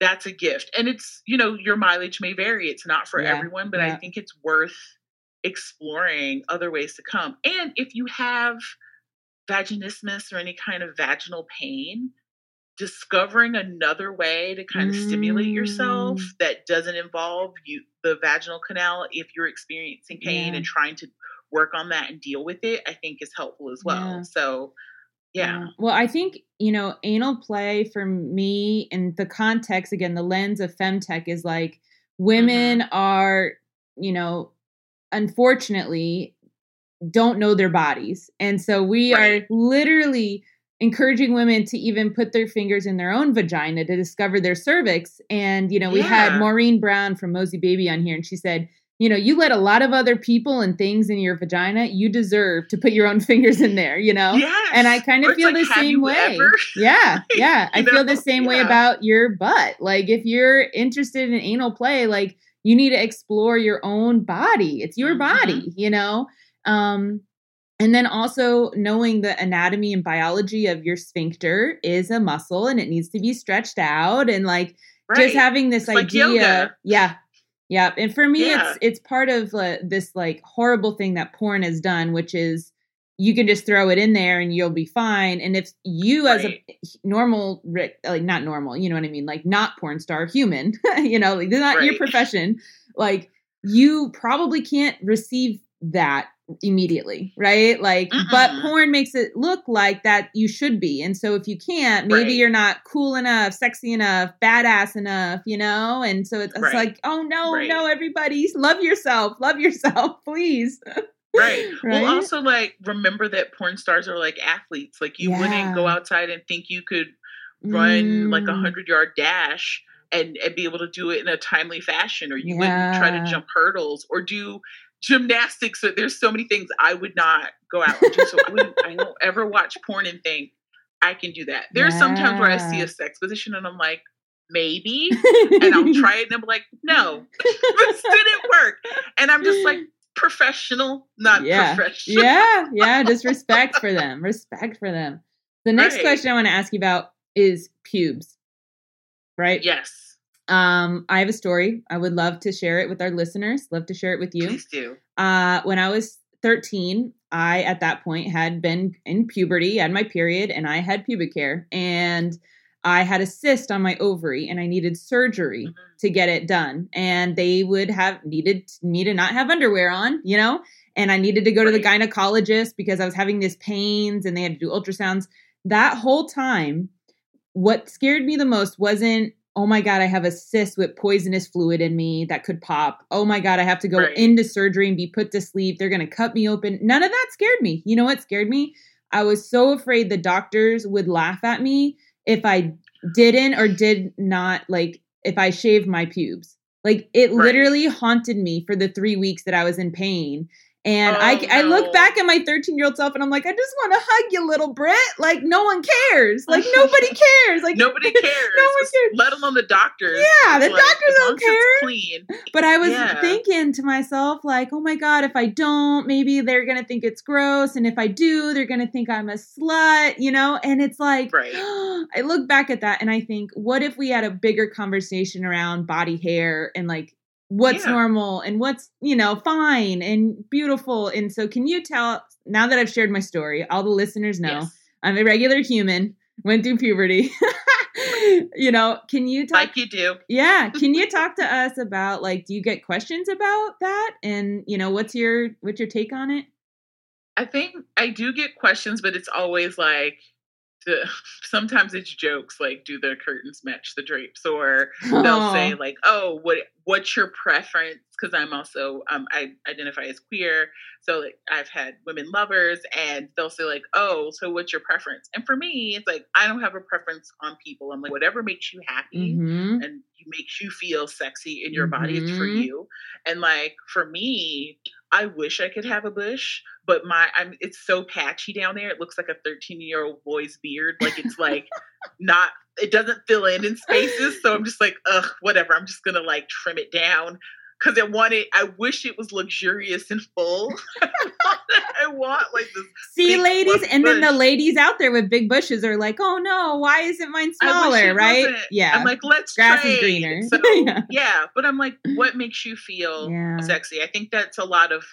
that's a gift and it's you know your mileage may vary it's not for Yeah, everyone but yeah. i think it's worth exploring other ways to come and if you have vaginismus or any kind of vaginal pain discovering another way to kind of stimulate yourself Mm. that doesn't involve you the vaginal canal if you're experiencing pain Yeah. and trying to work on that and deal with it i think is helpful as well so yeah uh, Well, I think, you know, anal play for me in the context, again, the lens of femtech is like mm-hmm. women are, you know, unfortunately don't know their bodies. And so we Right. are literally encouraging women to even put their fingers in their own vagina to discover their cervix. And, you know, we had Maureen Brown from Mosie Baby on here, and she said, you know, you let a lot of other people and things in your vagina, you deserve to put your own fingers in there, you know? yes. And I kind of feel like, the same way. ever? Yeah, yeah. I You feel the same way about your butt. Like if you're interested in anal play, like you need to explore your own body. It's your Mhm. body, you know? Um and then also knowing the anatomy and biology of your sphincter is a muscle and it needs to be stretched out and like Right. just having this It's like idea yoga. yeah yeah and for me Yeah. it's it's part of uh, this like horrible thing that porn has done which is you can just throw it in there and you'll be fine and if you as a normal like not normal you know what i mean like not porn star human you know like not your profession like you probably can't receive that immediately right like but Mm-mm. porn makes it look like that you should be and so if you can't maybe Right. you're not cool enough sexy enough badass enough you know and so it's, it's Right. like oh no Right. no everybody love yourself love yourself please Right. Well, also like remember that porn stars are like athletes. Like you wouldn't go outside and think you could run like a Mm, hundred yard dash and, and be able to do it in a timely fashion, or you wouldn't try to jump hurdles or do gymnastics. There's so many things I would not go out and do. So I I don't ever watch porn and think I can do that. There's sometimes where I see a sex position and I'm like, maybe. And I'll try it and I'm like, no, this didn't work. And I'm just like professional, not Yeah. professional. yeah yeah just respect for them respect for them the next Right. question i want to ask you about is pubes right Yes. Um i have a story. I would love to share it with our listeners. Love to share it with you. Please do. uh when i was 13 i at that point had been in puberty had my period and i had pubic hair and i had a cyst on my ovary and i needed surgery Mhm. to get it done. And they would have needed me to not have underwear on you know? And i needed to go to the gynecologist because i was having these pains and they had to do ultrasounds. That whole time what scared me the most wasn't oh my god i have a cyst with poisonous fluid in me that could pop oh my god i have to go Right. into surgery and be put to sleep they're going to cut me open none of that scared me you know what scared me i was so afraid the doctors would laugh at me if i didn't or did not like if I shaved my pubes. Like it Right. literally haunted me for the three weeks that I was in pain. And Oh, I, I look back at my 13 year old self and I'm like, I just want to hug you, little Brit. Like, no one cares. Like, nobody cares. Like, Nobody cares. No one cares. Let alone the doctors. Yeah, the like, doctors don't long as it's care. Clean. But I was Yeah. thinking to myself, like, oh my God, if I don't, maybe they're going to think it's gross. And if I do, they're going to think I'm a slut, you know? And it's like, Right. I look back at that and I think, what if we had a bigger conversation around body hair and like what's Yeah. normal and what's, you know, fine and beautiful? And so, can you tell, now that I've shared my story, all the listeners know Yes. I'm a regular human, went through puberty. you know, can you talk? Like you do. yeah can you talk to us about like do you get questions about that and you know what's your what's your take on it I think I do get questions, but it's always like sometimes it's jokes like do the curtains match the drapes? Or they'll say like oh what what's your preference? Because i'm also um i identify as queer. So like i've had women lovers and they'll say like oh so what's your preference? And for me it's like i don't have a preference on people. I'm like whatever makes you happy Mhm. and makes you feel sexy in your body it's for you. And like for me i wish i could have a bush but my i'm it's so patchy down there it looks like a 13 year old boy's beard like it's like not it doesn't fill in in spaces so i'm just like ugh whatever i'm just gonna like trim it down because i wanted. i wish it was luxurious and full i want like this see ladies and then the ladies out there with big bushes are like oh no why isn't mine smaller right wasn't. yeah I'm like, let's Grass is greener. So Yeah. yeah. but I'm like, what makes you feel Yeah. sexy? I think that's a lot of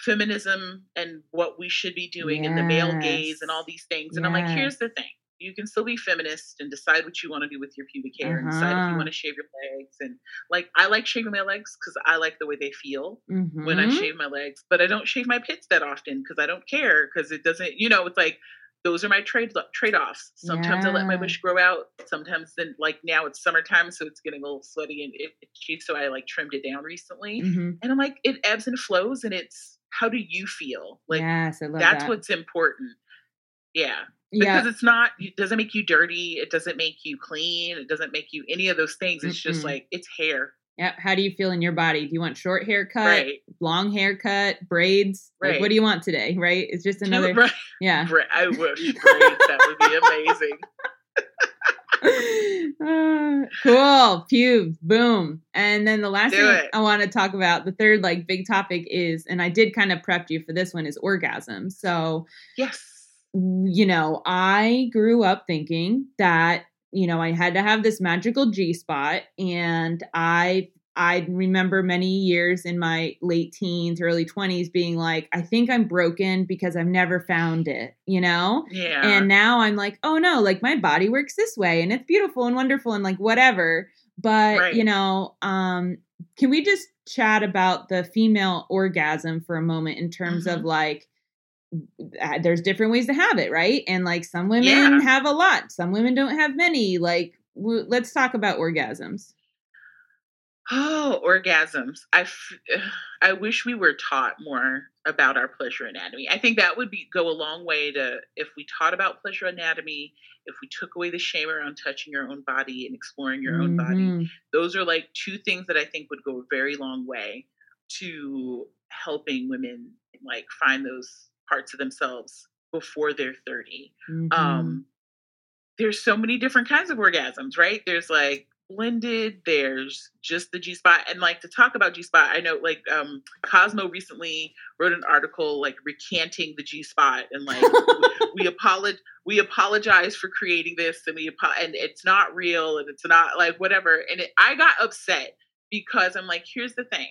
feminism and what we should be doing in the male gaze and all these things. And I'm like, here's the thing. You can still be feminist and decide what you want to do with your pubic hair and decide if Uh-huh. you want to shave your legs. And like, I like shaving my legs because I like the way they feel when I Mhm. shave my legs, but I don't shave my pits that often because I don't care because it doesn't, you know, it's like those are my trade trade offs. Sometimes I let my Yeah. bush grow out. Sometimes then, like now it's summertime, so it's getting a little sweaty and itchy. So I like trimmed it down recently, Mhm. and I'm like, it ebbs and flows, and it's how do you feel? Like yes that's that what's important. Yeah, yeah because it's not. It doesn't make you dirty. It doesn't make you clean. It doesn't make you any of those things. It's just Mm-mm. like it's hair, yeah how do you feel in your body do you want short haircut right? long haircut braids like what do you want today right it's just another right. yeah I wish braids. that would be amazing. Ah, cool pubes boom and then the last Do thing it. i want to talk about the third like big topic is and i did kind of prep you for this one is orgasm so Yes. You know i grew up thinking that you know i had to have this magical g spot and i i remember many years in my late teens early 20s being like i think i'm broken because i've never found it you know Yeah. and now I'm like, oh no, like my body works this way and it's beautiful and wonderful and like whatever. But Right. you know, um, can we just chat about the female orgasm for a moment in terms of Mhm. like there's different ways to have it, right? And like some women Yeah. have a lot, some women don't have many. Like, w- let's talk about orgasms. Oh, orgasms. I, f- I wish we were taught more about our pleasure anatomy. I think that would be go a long way to if we taught about pleasure anatomy, if we took away the shame around touching your own body and exploring your own body. Mhm. Those are like two things that I think would go a very long way to helping women like find those parts of themselves before they're 30. Mhm. um there's so many different kinds of orgasms right there's like blended there's just the g spot and like to talk about g spot i know like um cosmo recently wrote an article like recanting the g spot and like we apologize we apologize for creating this and we apo- and it's not real and it's not like whatever and it, i got upset because i'm like here's the thing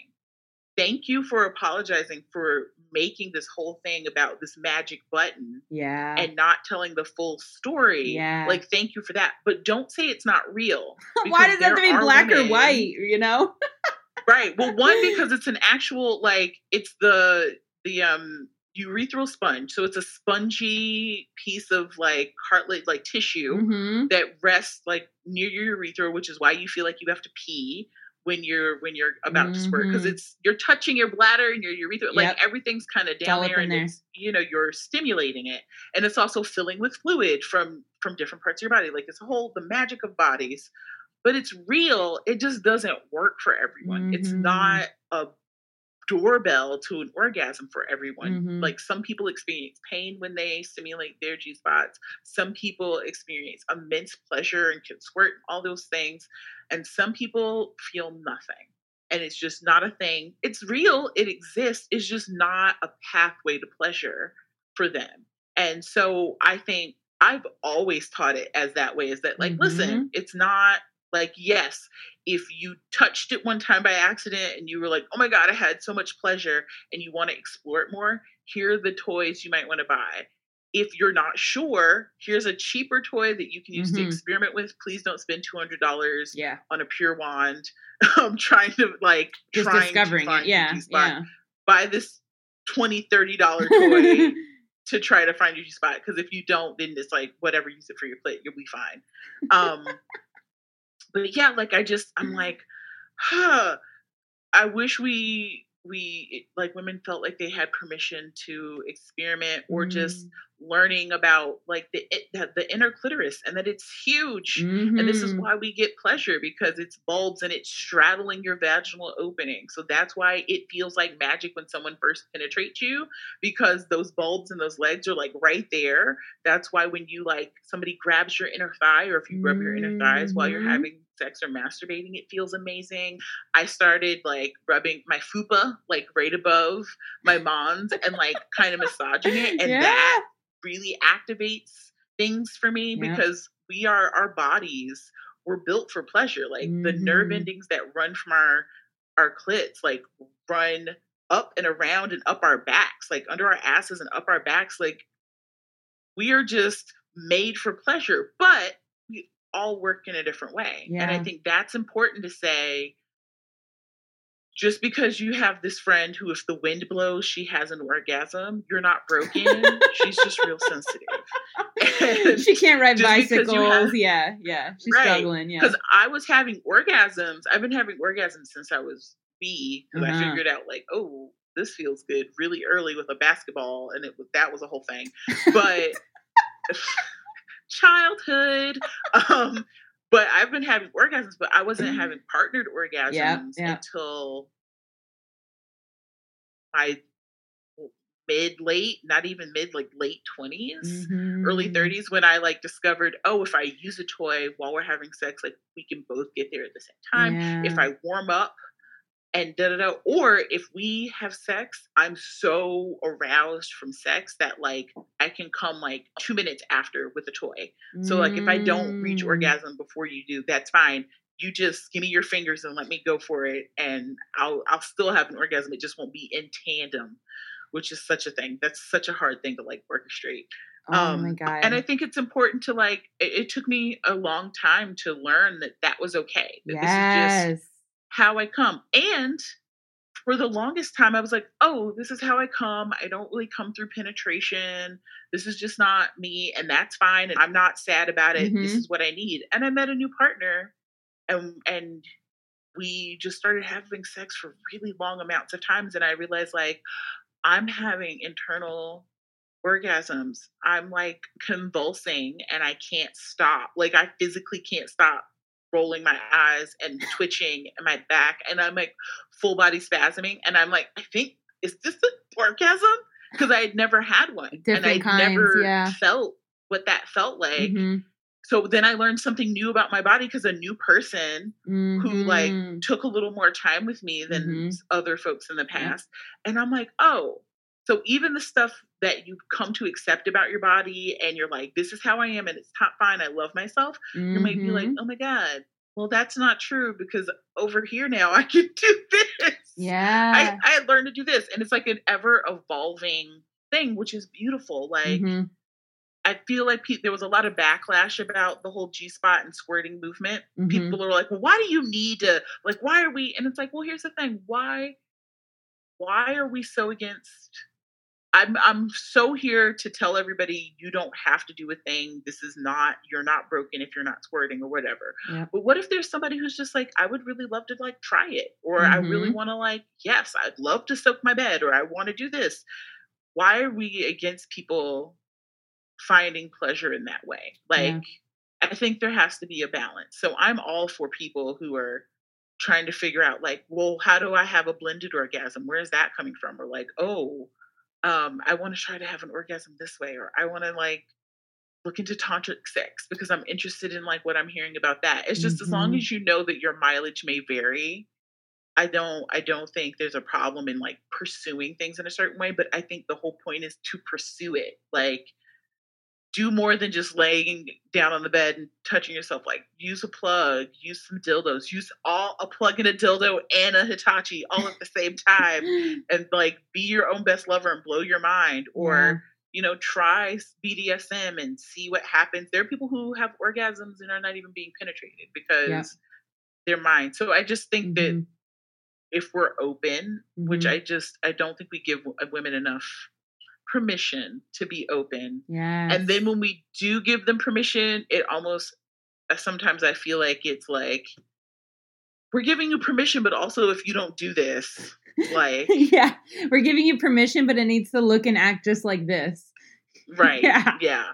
thank you for apologizing for making this whole thing about this magic button yeah. and not telling the full story. Yeah. Like, thank you for that. But don't say it's not real. Why does it have to be black or white? You know? Right. Well, one, because it's an actual, like, it's the, the, um, urethral sponge. So it's a spongy piece of like cartilage, like tissue Mhm. that rests like near your urethra, which is why you feel like you have to pee. When you're when you're about to squirt because Mhm. it's you're touching your bladder and your urethra like everything's kind of down there and there. it's you know you're stimulating it and it's also filling with fluid from from different parts of your body like it's a whole the magic of bodies but it's real it just doesn't work for everyone it's Mhm. not a doorbell to an orgasm for everyone Mhm. like some people experience pain when they stimulate their G spots. Some people experience immense pleasure and can squirt, all those things. And some people feel nothing. And it's just not a thing. It's real, it exists. It's just not a pathway to pleasure for them. And so I think I've always taught it as that way is that, like, listen, mm-hmm. it's not like, yes, if you touched it one time by accident and you were like, oh my God, I had so much pleasure and you want to explore it more, here are the toys you might want to buy. If you're not sure, here's a cheaper toy that you can use to Mhm. experiment with. Please don't spend $200 Yeah. on a pure wand. I'm trying to like Just trying discovering to find it. Yeah. G-spot. Yeah. Buy this 20 $30 toy to try to find your spot. Because if you don't, then it's like whatever, use it for your plate, you'll be fine. Um, but yeah, like I just, I'm like, huh. I wish we we like women felt like they had permission to experiment or just learning about like the it- the, the inner clitoris and that it's huge and this is Mhm. why we get pleasure because it's bulbs and it's straddling your vaginal opening. So that's why it feels like magic when someone first penetrates you because those bulbs and those legs are like right there. That's why when you like somebody grabs your inner thigh or if you rub your inner thighs while you're Mhm. having sex or masturbating, it feels amazing. I started like rubbing my fupa like right above my mons and like kind of massaging it and Yeah. that really activates things for me Yeah. because we are our bodies were built for pleasure like the nerve Mhm. endings that run from our our clits like run up and around and up our backs like under our asses and up our backs like we are just made for pleasure but all work in a different way and i think that's important to say just because you have this friend who, if the wind blows, she has an orgasm, you're not broken. She's just real sensitive. She can't ride just because you bicycles. have- yeah, yeah. She's Right, struggling. Yeah. Because I was having orgasms. I've been having orgasms since I was B. Because Uh-huh. I figured out, like, oh, this feels good really early with a basketball, and it was that was a whole thing. But childhood. Um, but I've been having orgasms, but I wasn't having partnered orgasms yeah. until my mid late, not even mid, like late 20s early Mhm. 30s when I like discovered, oh, if I use a toy while we're having sex, like we can both get there at the same time. If I warm up and da da da, or if we have sex, I'm so aroused from sex that like I can come like two minutes after with a toy. So like if I don't reach Mm. orgasm before you do, that's fine. You just give me your fingers and let me go for it, and I'll I'll still have an orgasm. It just won't be in tandem, which is such a thing. That's such a hard thing to like orchestrate. Oh my um, god. And I think it's important to like. It, it took me a long time to learn that that was okay. That this is just yes. How I come. And for the longest time, I was like, oh, this is how I come. I don't really come through penetration. This is just not me. And that's fine. And I'm not sad about it. This Mhm. is what I need. And I met a new partner and, and, we just started having sex for really long amounts of times and i realized like i'm having internal orgasms i'm like convulsing and i can't stop like i physically can't stop rolling my eyes and twitching in my back and i'm like full body spasming and i'm like i think is this an orgasm because i had never had one and i kinds, never yeah. felt what that felt like Mhm. so then i learned something new about my body because a new person who like Mhm. took a little more time with me than Mhm. other folks in the past. And I'm like, oh, so even the stuff that you've come to accept about your body and you're like, this is how I am and it's not fine, I love myself, you might be like, Mhm. oh my God, well, that's not true because over here now I can do this. yeah. I, I learned to do this. And it's like an ever evolving thing, which is beautiful. Like, Mhm. I feel like pe- there was a lot of backlash about the whole G spot and squirting movement Mhm. people are like, well, why do you need to like why are we and it's like, well, here's the thing. Why why are we so against I'm I'm so here to tell everybody you don't have to do a thing. This is not you're not broken if you're not squirting or whatever. Yeah. But what if there's somebody who's just like I would really love to like try it or I really Mhm. want to like yes, I'd love to soak my bed or I want to do this. Why are we against people finding pleasure in that way? Like Yeah. I think there has to be a balance. So I'm all for people who are trying to figure out like, well, how do I have a blended orgasm? Where is that coming from? Or like, oh, um, I want to try to have an orgasm this way, or I want to like look into tantric sex because I'm interested in like what I'm hearing about that. It's just as long Mhm. as you know that your mileage may vary. I don't I don't think there's a problem in like pursuing things in a certain way, but I think the whole point is to pursue it. Like do more than just laying down on the bed and touching yourself. Like use a plug, use some dildos, use all a plug and a dildo and a Hitachi all at the same time, and like be your own best lover and blow your mind. Or you know, try BDSM and see what happens. There are people who have orgasms and are not even being penetrated because their mind. So I just think that Mhm. if we're open, which Mhm. I just I don't think we give women enough permission to be open. Yes. And then when we do give them permission, it almost uh, sometimes I feel like it's like we're giving you permission, but also if you don't do this, like yeah, we're giving you permission, but it needs to look and act just like this. right, Yeah. yeah,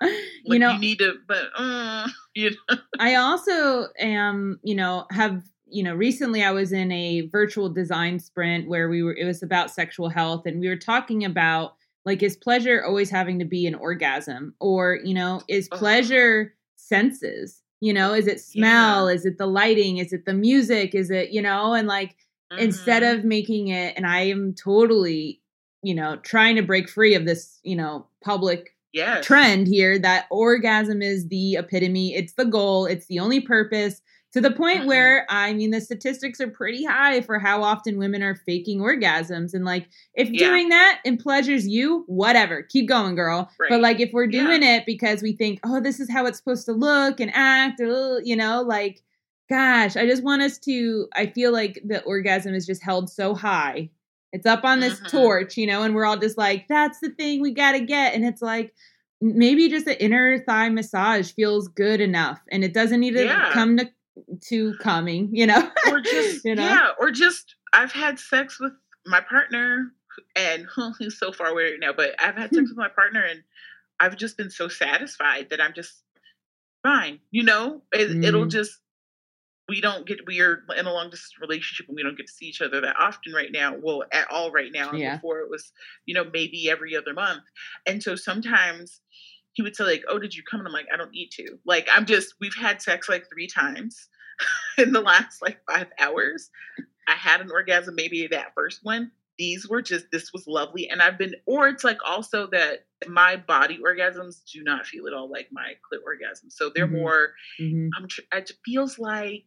you know, you need to, but uh, you know, I also am, you know, have, you know, recently I was in a virtual design sprint where we were, it was about sexual health and we were talking about like, is pleasure always having to be an orgasm? Or, you know, is pleasure senses? You know, is it smell? Is it the lighting? Is it the music? Is it, you know, and like, instead Mhm. of making it, and I am totally, you know, trying to break free of this, you know, public yes, trend here that orgasm is the epitome, it's the goal, it's the only purpose. To the point Mhm. where I mean the statistics are pretty high for how often women are faking orgasms and like if Yeah. doing that and pleasures you, whatever, keep going girl. But like if we're Yeah. doing it because we think, "Oh, this is how it's supposed to look and act," uh, you know, like gosh, I just want us to I feel like the orgasm is just held so high. It's up on this Mhm. torch, you know, and we're all just like, that's the thing we got to get. And it's like, maybe just an inner thigh massage feels good enough and it doesn't need to Yeah. come to to coming, you know? or just You know? yeah, or just I've had sex with my partner and he's so far away right now, but I've had sex with my partner and I've just been so satisfied that I'm just fine. You know, it, it'll Mm. just we don't get we are in a long distance relationship and we don't get to see each other that often right now. Well, at all right now. Yeah. before it was, you know, maybe every other month. And so sometimes he would say like, "Oh, did you come?" And I'm like, "I don't need to." Like, I'm just we've had sex like three times in the last like five hours. I had an orgasm maybe that first one. These were just this was lovely, and I've been. Or it's like also that my body orgasms do not feel at all like my clit orgasms. So they're Mhm. more. Mhm. I'm. Tr- it feels like.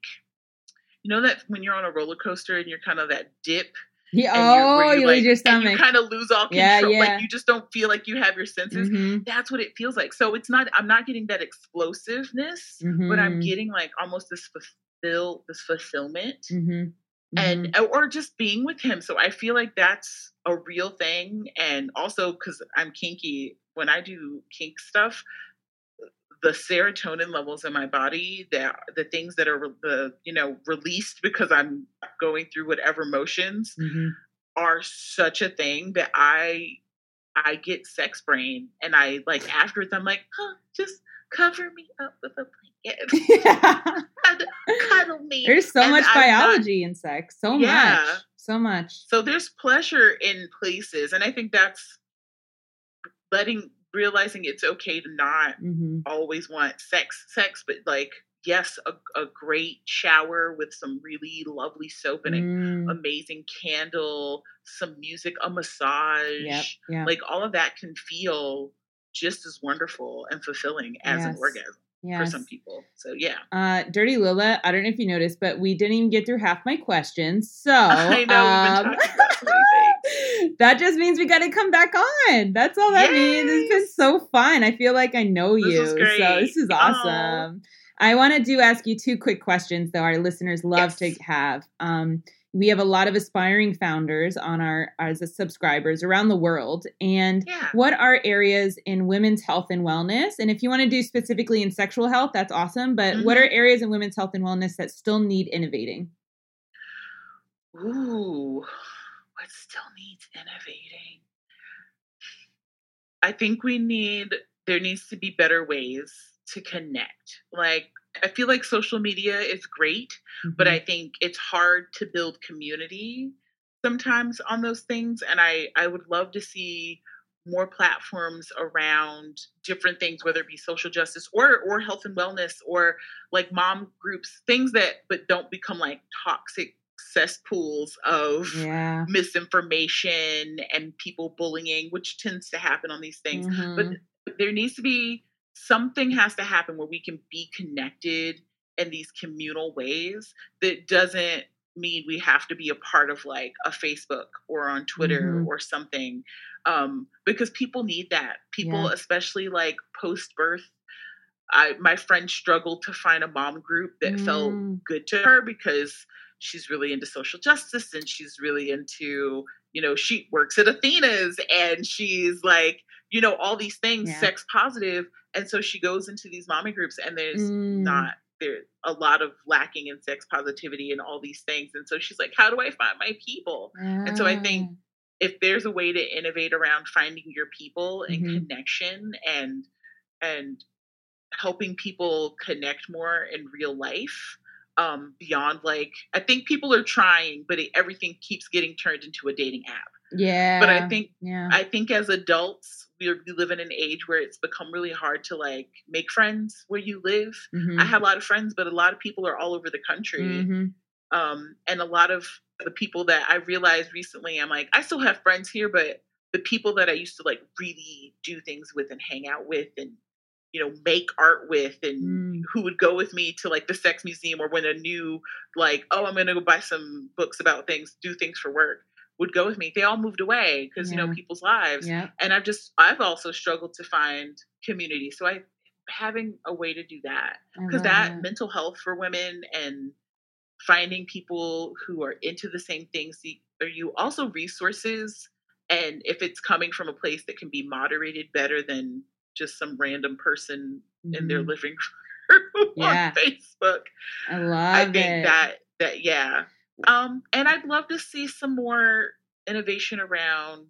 You know that when you're on a roller coaster and you're kind of that dip Yeah, and you're, oh, you like, lose your and stomach. you kind of lose all control. Yeah, yeah. Like you just don't feel like you have your senses. Mhm, That's what it feels like. So it's not. I'm not getting that explosiveness, but I'm mhm, getting like almost this fulfill, this fulfillment, mhm, and mhm. or just being with him. So I feel like that's a real thing, and also because I'm kinky, when I do kink stuff, the serotonin levels in my body, that the things that are the you know released because I'm going through whatever motions Mhm. are such a thing that I I get sex brain and I like afterwards I'm like, huh, just cover me up with a blanket. cuddle, cuddle me. There's so And much I'm not- biology in sex. So Yeah. much. So much. So there's pleasure in places, and I think that's letting realizing it's okay to not hmm always want sex, sex, but like yes, a, a great shower with some really lovely soap and an Mm, amazing candle, some music, a massage, yep. Yeah. like all of that can feel just as wonderful and fulfilling as an Yes. orgasm for some people. So yeah, Uh, Dirty Lola, I don't know if you noticed, but we didn't even get through half my questions. So I know um, that just means we got to come back on. That's all that means. It's been so fun. I feel like I know This you. So this is Aw. awesome. I want to do ask you two quick questions, though. Our listeners love Yes. to have. Um, we have a lot of aspiring founders on our as a subscribers around the world. And Yeah. what are areas in women's health and wellness? And if you want to do specifically in sexual health, that's awesome. But what Mhm. are areas in women's health and wellness that still need innovating? Ooh, what still innovating? I think we need, there needs to be better ways to connect. Like, I feel like social media is great, but Mm-hmm. I think it's hard to build community sometimes on those things. And I, I would love to see more platforms around different things, whether it be social justice or or health and wellness or like mom groups, things that but don't become like toxic cesspools of yeah. misinformation and people bullying, which tends to happen on these things. Mhm. But there needs to be something has to happen where we can be connected in these communal ways that doesn't mean we have to be a part of like a Facebook or on Twitter Mhm. or something. Um, because people need that. People, Yeah. especially like post birth. I my friend struggled to find a mom group that felt Mm. good to her because she's really into social justice and she's really into you know she works at athena's and she's like you know all these things Yeah. sex positive and so she goes into these mommy groups and there's Mm. not there's a lot of lacking in sex positivity and all these things and so she's like how do i find my people and so I think Ah. if there's a way to innovate around finding your people and Mhm. connection and and helping people connect more in real life um beyond like i think people are trying but it, everything keeps getting turned into a dating app yeah. but i think yeah. i think as adults we, are, we live in an age where it's become really hard to like make friends where you live Mhm. i have a lot of friends but a lot of people are all over the country Mhm. um, and a lot of the people that I realized recently, I'm like, I still have friends here, but the people that I used to like really do things with and hang out with and you know make art with and Mm. who would go with me to like the sex museum or when a new like oh I'm gonna go buy some books about things do things for work would go with me they all moved away because you know people's lives Yeah. and I've just I've also struggled to find community so I having a way to do that because that it. mental health for women and finding people who are into the same things are you also resources and if it's coming from a place that can be moderated better than just some random person in their Mhm. living room Yeah. on facebook I love i think it. that that yeah um and i'd love to see some more innovation around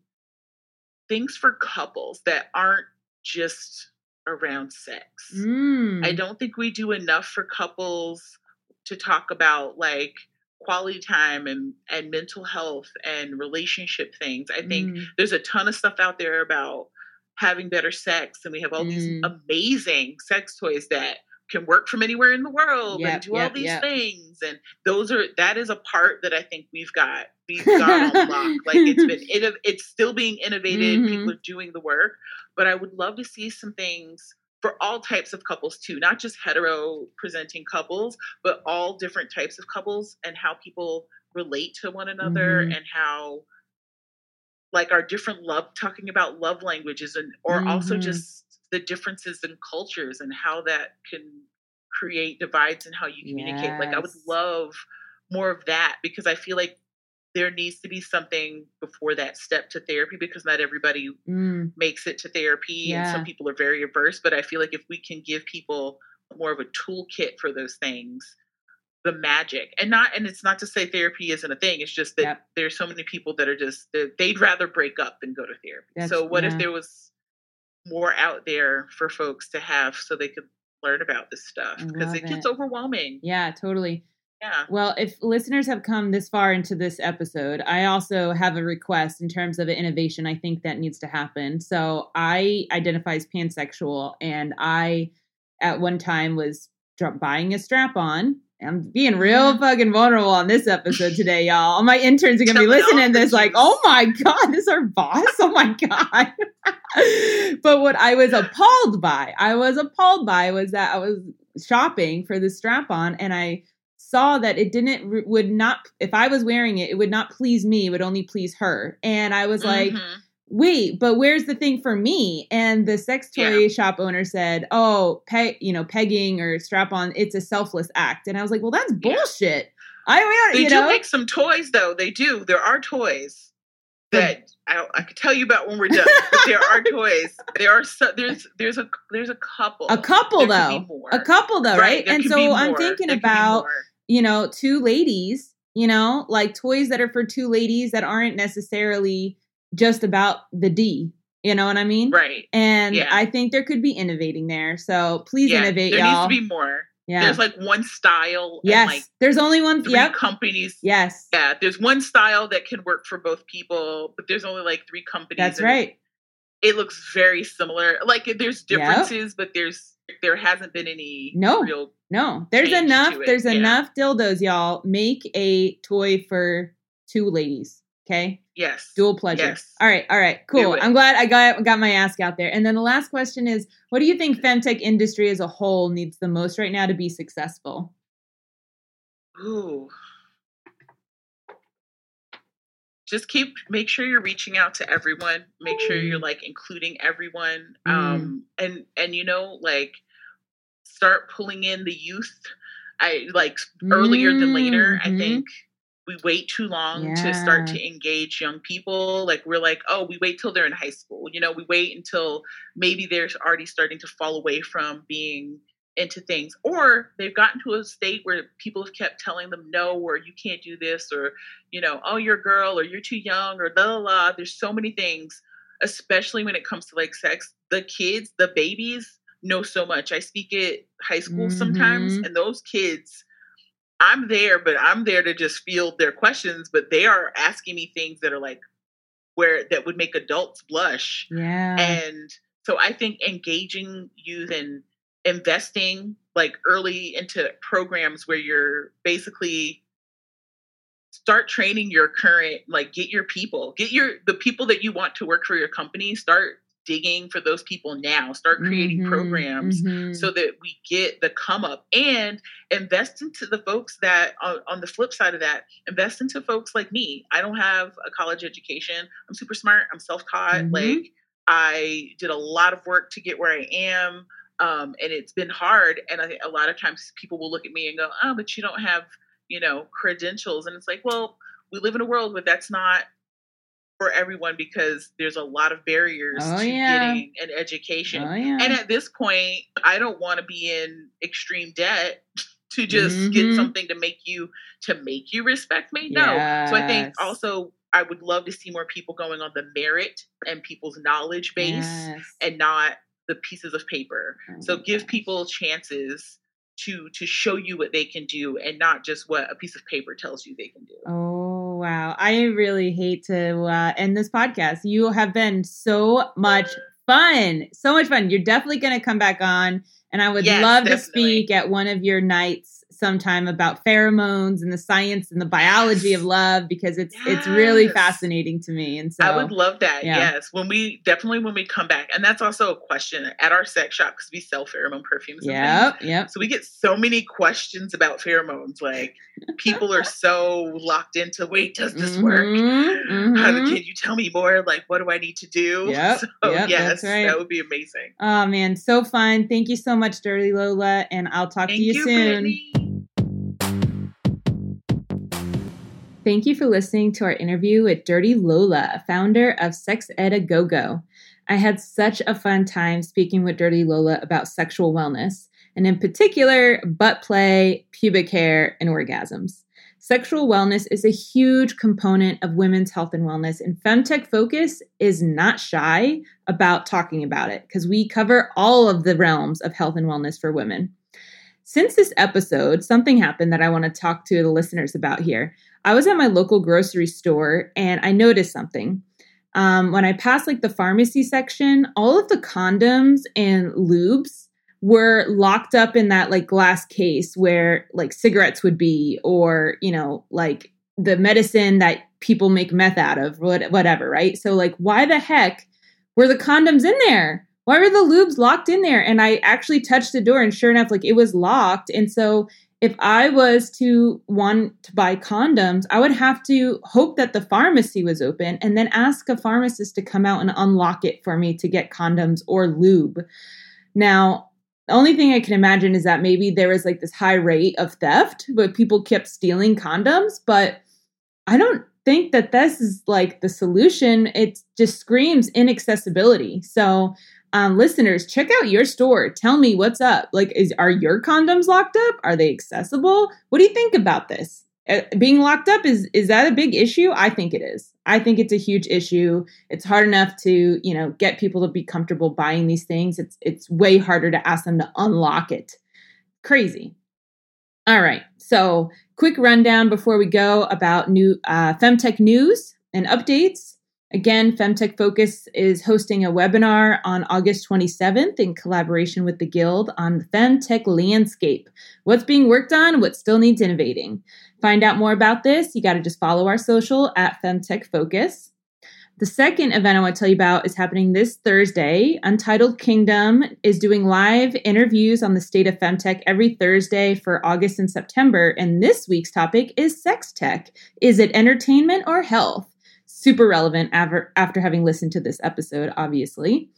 things for couples that aren't just around sex Mm. I don't think we do enough for couples to talk about like quality time and and mental health and relationship things. I think Mm. there's a ton of stuff out there about having better sex and we have all these Mm. amazing sex toys that can work from anywhere in the world Yep, and do all these yep. things and those are that is a part that I think we've got we've got on lock like it's been inno- it's still being innovated Mhm. people are doing the work but I would love to see some things for all types of couples too, not just hetero presenting couples, but all different types of couples and how people relate to one another Mhm. and how like our different love talking about love languages and or also Mhm. just the differences in cultures and how that can create divides and how you communicate. Like I would love more of that because I feel like there needs to be something before that step to therapy because not everybody Mm. makes it to therapy and some people are very averse but i feel like if we can give people more of a toolkit for those things the magic and not and it's not to say therapy isn't a thing it's just that Yep. there's so many people that are just they'd rather break up than go to therapy That's- so what yeah. if there was more out there for folks to have so they could learn about this stuff because love it gets overwhelming Yeah, totally. yeah Well, if listeners have come this far into this episode, I also have a request in terms of an innovation I think that needs to happen. So I identify as pansexual, and I at one time was buying a strap on. I'm being real fucking vulnerable on this episode today, y'all. All my interns are gonna be Tell me all listening to this, like, oh my god, this is our boss. Oh my god. but what I was appalled by, I was appalled by was that I was shopping for the strap on and I saw that it didn't would not if I was wearing it, it would not please me, it would only please her. And I was like, Mhm. Wait, but where's the thing for me? And the sex toy Yeah. shop owner said, oh, pe- you know, pegging or strap on, it's a selfless act. And I was like, well, that's Yeah. bullshit. I They you do know make some toys, though. They do. There are toys that I, I could tell you about when we're done. but there are toys. There are so, there's there's a there's a couple. a couple though, a couple though, right? there And so I'm thinking There about you know two ladies, you know, like toys that are for two ladies that aren't necessarily just about the D. You know what I mean? right. And Yeah. I think there could be innovating there. So please yeah, innovate, there y'all. needs to be more. yeah. There's like one style. yes. Like there's only one. three Yep. companies. Yes. Yeah, there's one style that can work for both people, but there's only like three companies. That's right. It looks very similar. Like there's differences, but there's there hasn't been any No. real. No, there's enough. There's yeah. enough dildos, y'all. Make a toy for two ladies. Okay. Yes. Dual pleasure. Yes. All right. All right. Cool. I'm glad I got got my ask out there. And then the last question is, what do you think femtech industry as a whole needs the most right now to be successful? Ooh. Just keep make sure you're reaching out to everyone. Make sure you're like including everyone. Mm. Um and and you know like start pulling in the youth. I like earlier than later. I Mhm. think we wait too long to start to engage young people. Like we're like, oh, we wait till they're in high school. You know, we wait until maybe they're already starting to fall away from being into things, or they've gotten to a state where people have kept telling them no, or you can't do this, or you know, oh, you're a girl, or you're too young, or blah blah. blah. There's so many things, especially when it comes to like sex. The kids, the babies know so much. I speak at high school sometimes, Mhm. and those kids. I'm there, but I'm there to just field their questions. But they are asking me things that are like where that would make adults blush. Yeah. And so I think engaging youth and investing like early into programs where you're basically start training your current like get your people get your the people that you want to work for your company start digging for those people now start creating Mhm, programs mhm. so that we get the come up and invest into the folks that on, on the flip side of that invest into folks like me. I don't have a college education. I'm super smart. I'm self-taught. Mhm. like i did a lot of work to get where i am um, and it's been hard and i think a lot of times people will look at me and go oh but you don't have you know credentials. And it's like well we live in a world where that's not for everyone because there's a lot of barriers Oh, to yeah. getting an education oh yeah. and at this point, I don't want to be in extreme debt to just get Mhm. something to make you to make you respect me. No. So I think also I would love to see more people going on the merit and people's knowledge base Yes. and not the pieces of paper. Oh So give gosh. people chances to to show you what they can do and not just what a piece of paper tells you they can do. Oh wow! I really hate to uh, end this podcast. You have been so much fun, so much fun. You're definitely going to come back on, and I would Yes, love to speak at one of your nights sometime about pheromones and the science and the biology Yes. of love because it's it's really fascinating to me. And so I would love that. yeah. Yes, when we definitely when we come back, and that's also a question at our sex shop because we sell pheromone perfumes. Yeah, yep. So we get so many questions about pheromones. Like people are so locked into, wait, does this work? Mhm, How can you tell me more? Like, what do I need to do? Yep, So yep, yes, right. that would be amazing. Oh man, so fun. Thank you so much, Dirty Lola, and I'll talk Thank to you, you, soon. Brittany. Thank you for listening to our interview with Dirty Lola, founder of Sex Ed a Go Go. I had such a fun time speaking with Dirty Lola about sexual wellness, and in particular, butt play, pubic hair, and orgasms. Sexual wellness is a huge component of women's health and wellness, and Femtech Focus is not shy about talking about it because we cover all of the realms of health and wellness for women. Since this episode, something happened that I want to talk to the listeners about here. I was at my local grocery store and I noticed something. Um, when I passed like the pharmacy section, all of the condoms and lubes were locked up in that like glass case where like cigarettes would be, or you know, like the medicine that people make meth out of, whatever, right? So like, why the heck were the condoms in there? Why were the lubes locked in there? And I actually touched the door, and sure enough, like it was locked. And so if I was to want to buy condoms, I would have to hope that the pharmacy was open and then ask a pharmacist to come out and unlock it for me to get condoms or lube. Now, The only thing I can imagine is that maybe there was like this high rate of theft, but people kept stealing condoms. But I don't think that this is like the solution. It just screams inaccessibility. So, um, listeners, check out your store. Tell me what's up. Like, is are your condoms locked up? Are they accessible? What do you think about this? Uh, being locked up is is that a big issue? I think it is. I think it's a huge issue. It's hard enough to you know get people to be comfortable buying these things. It's it's way harder to ask them to unlock it. Crazy. All right. So quick rundown before we go about new uh, femtech news and updates. Again, Femtech Focus is hosting a webinar on August 27th in collaboration with the Guild on the Femtech landscape. What's being worked on, what still needs innovating. Find out more about this, you got to just follow our social at Femtech Focus. The second event I want to tell you about is happening this Thursday. Untitled Kingdom is doing live interviews on the state of femtech every Thursday for August and September. And this week's topic is sex tech. Is it entertainment or health? Super relevant after, after having listened to this episode, obviously.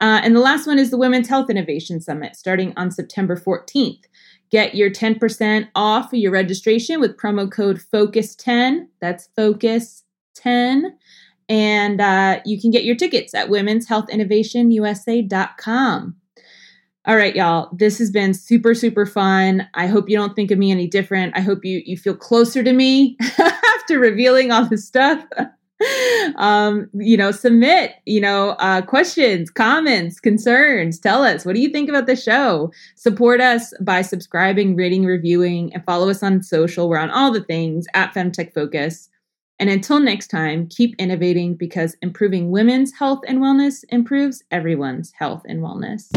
Uh, and the last one is the Women's Health Innovation Summit starting on September 14th. Get your 10% off your registration with promo code FOCUS10. That's FOCUS10. And uh, you can get your tickets at womenshealthinnovationusa.com. All right, y'all. This has been super, super fun. I hope you don't think of me any different. I hope you you feel closer to me after revealing all this stuff. um, you know, submit, you know, uh, questions, comments, concerns. Tell us, what do you think about the show? Support us by subscribing, rating, reviewing, and follow us on social. We're on all the things at Femtech Focus. And until next time, keep innovating because improving women's health and wellness improves everyone's health and wellness.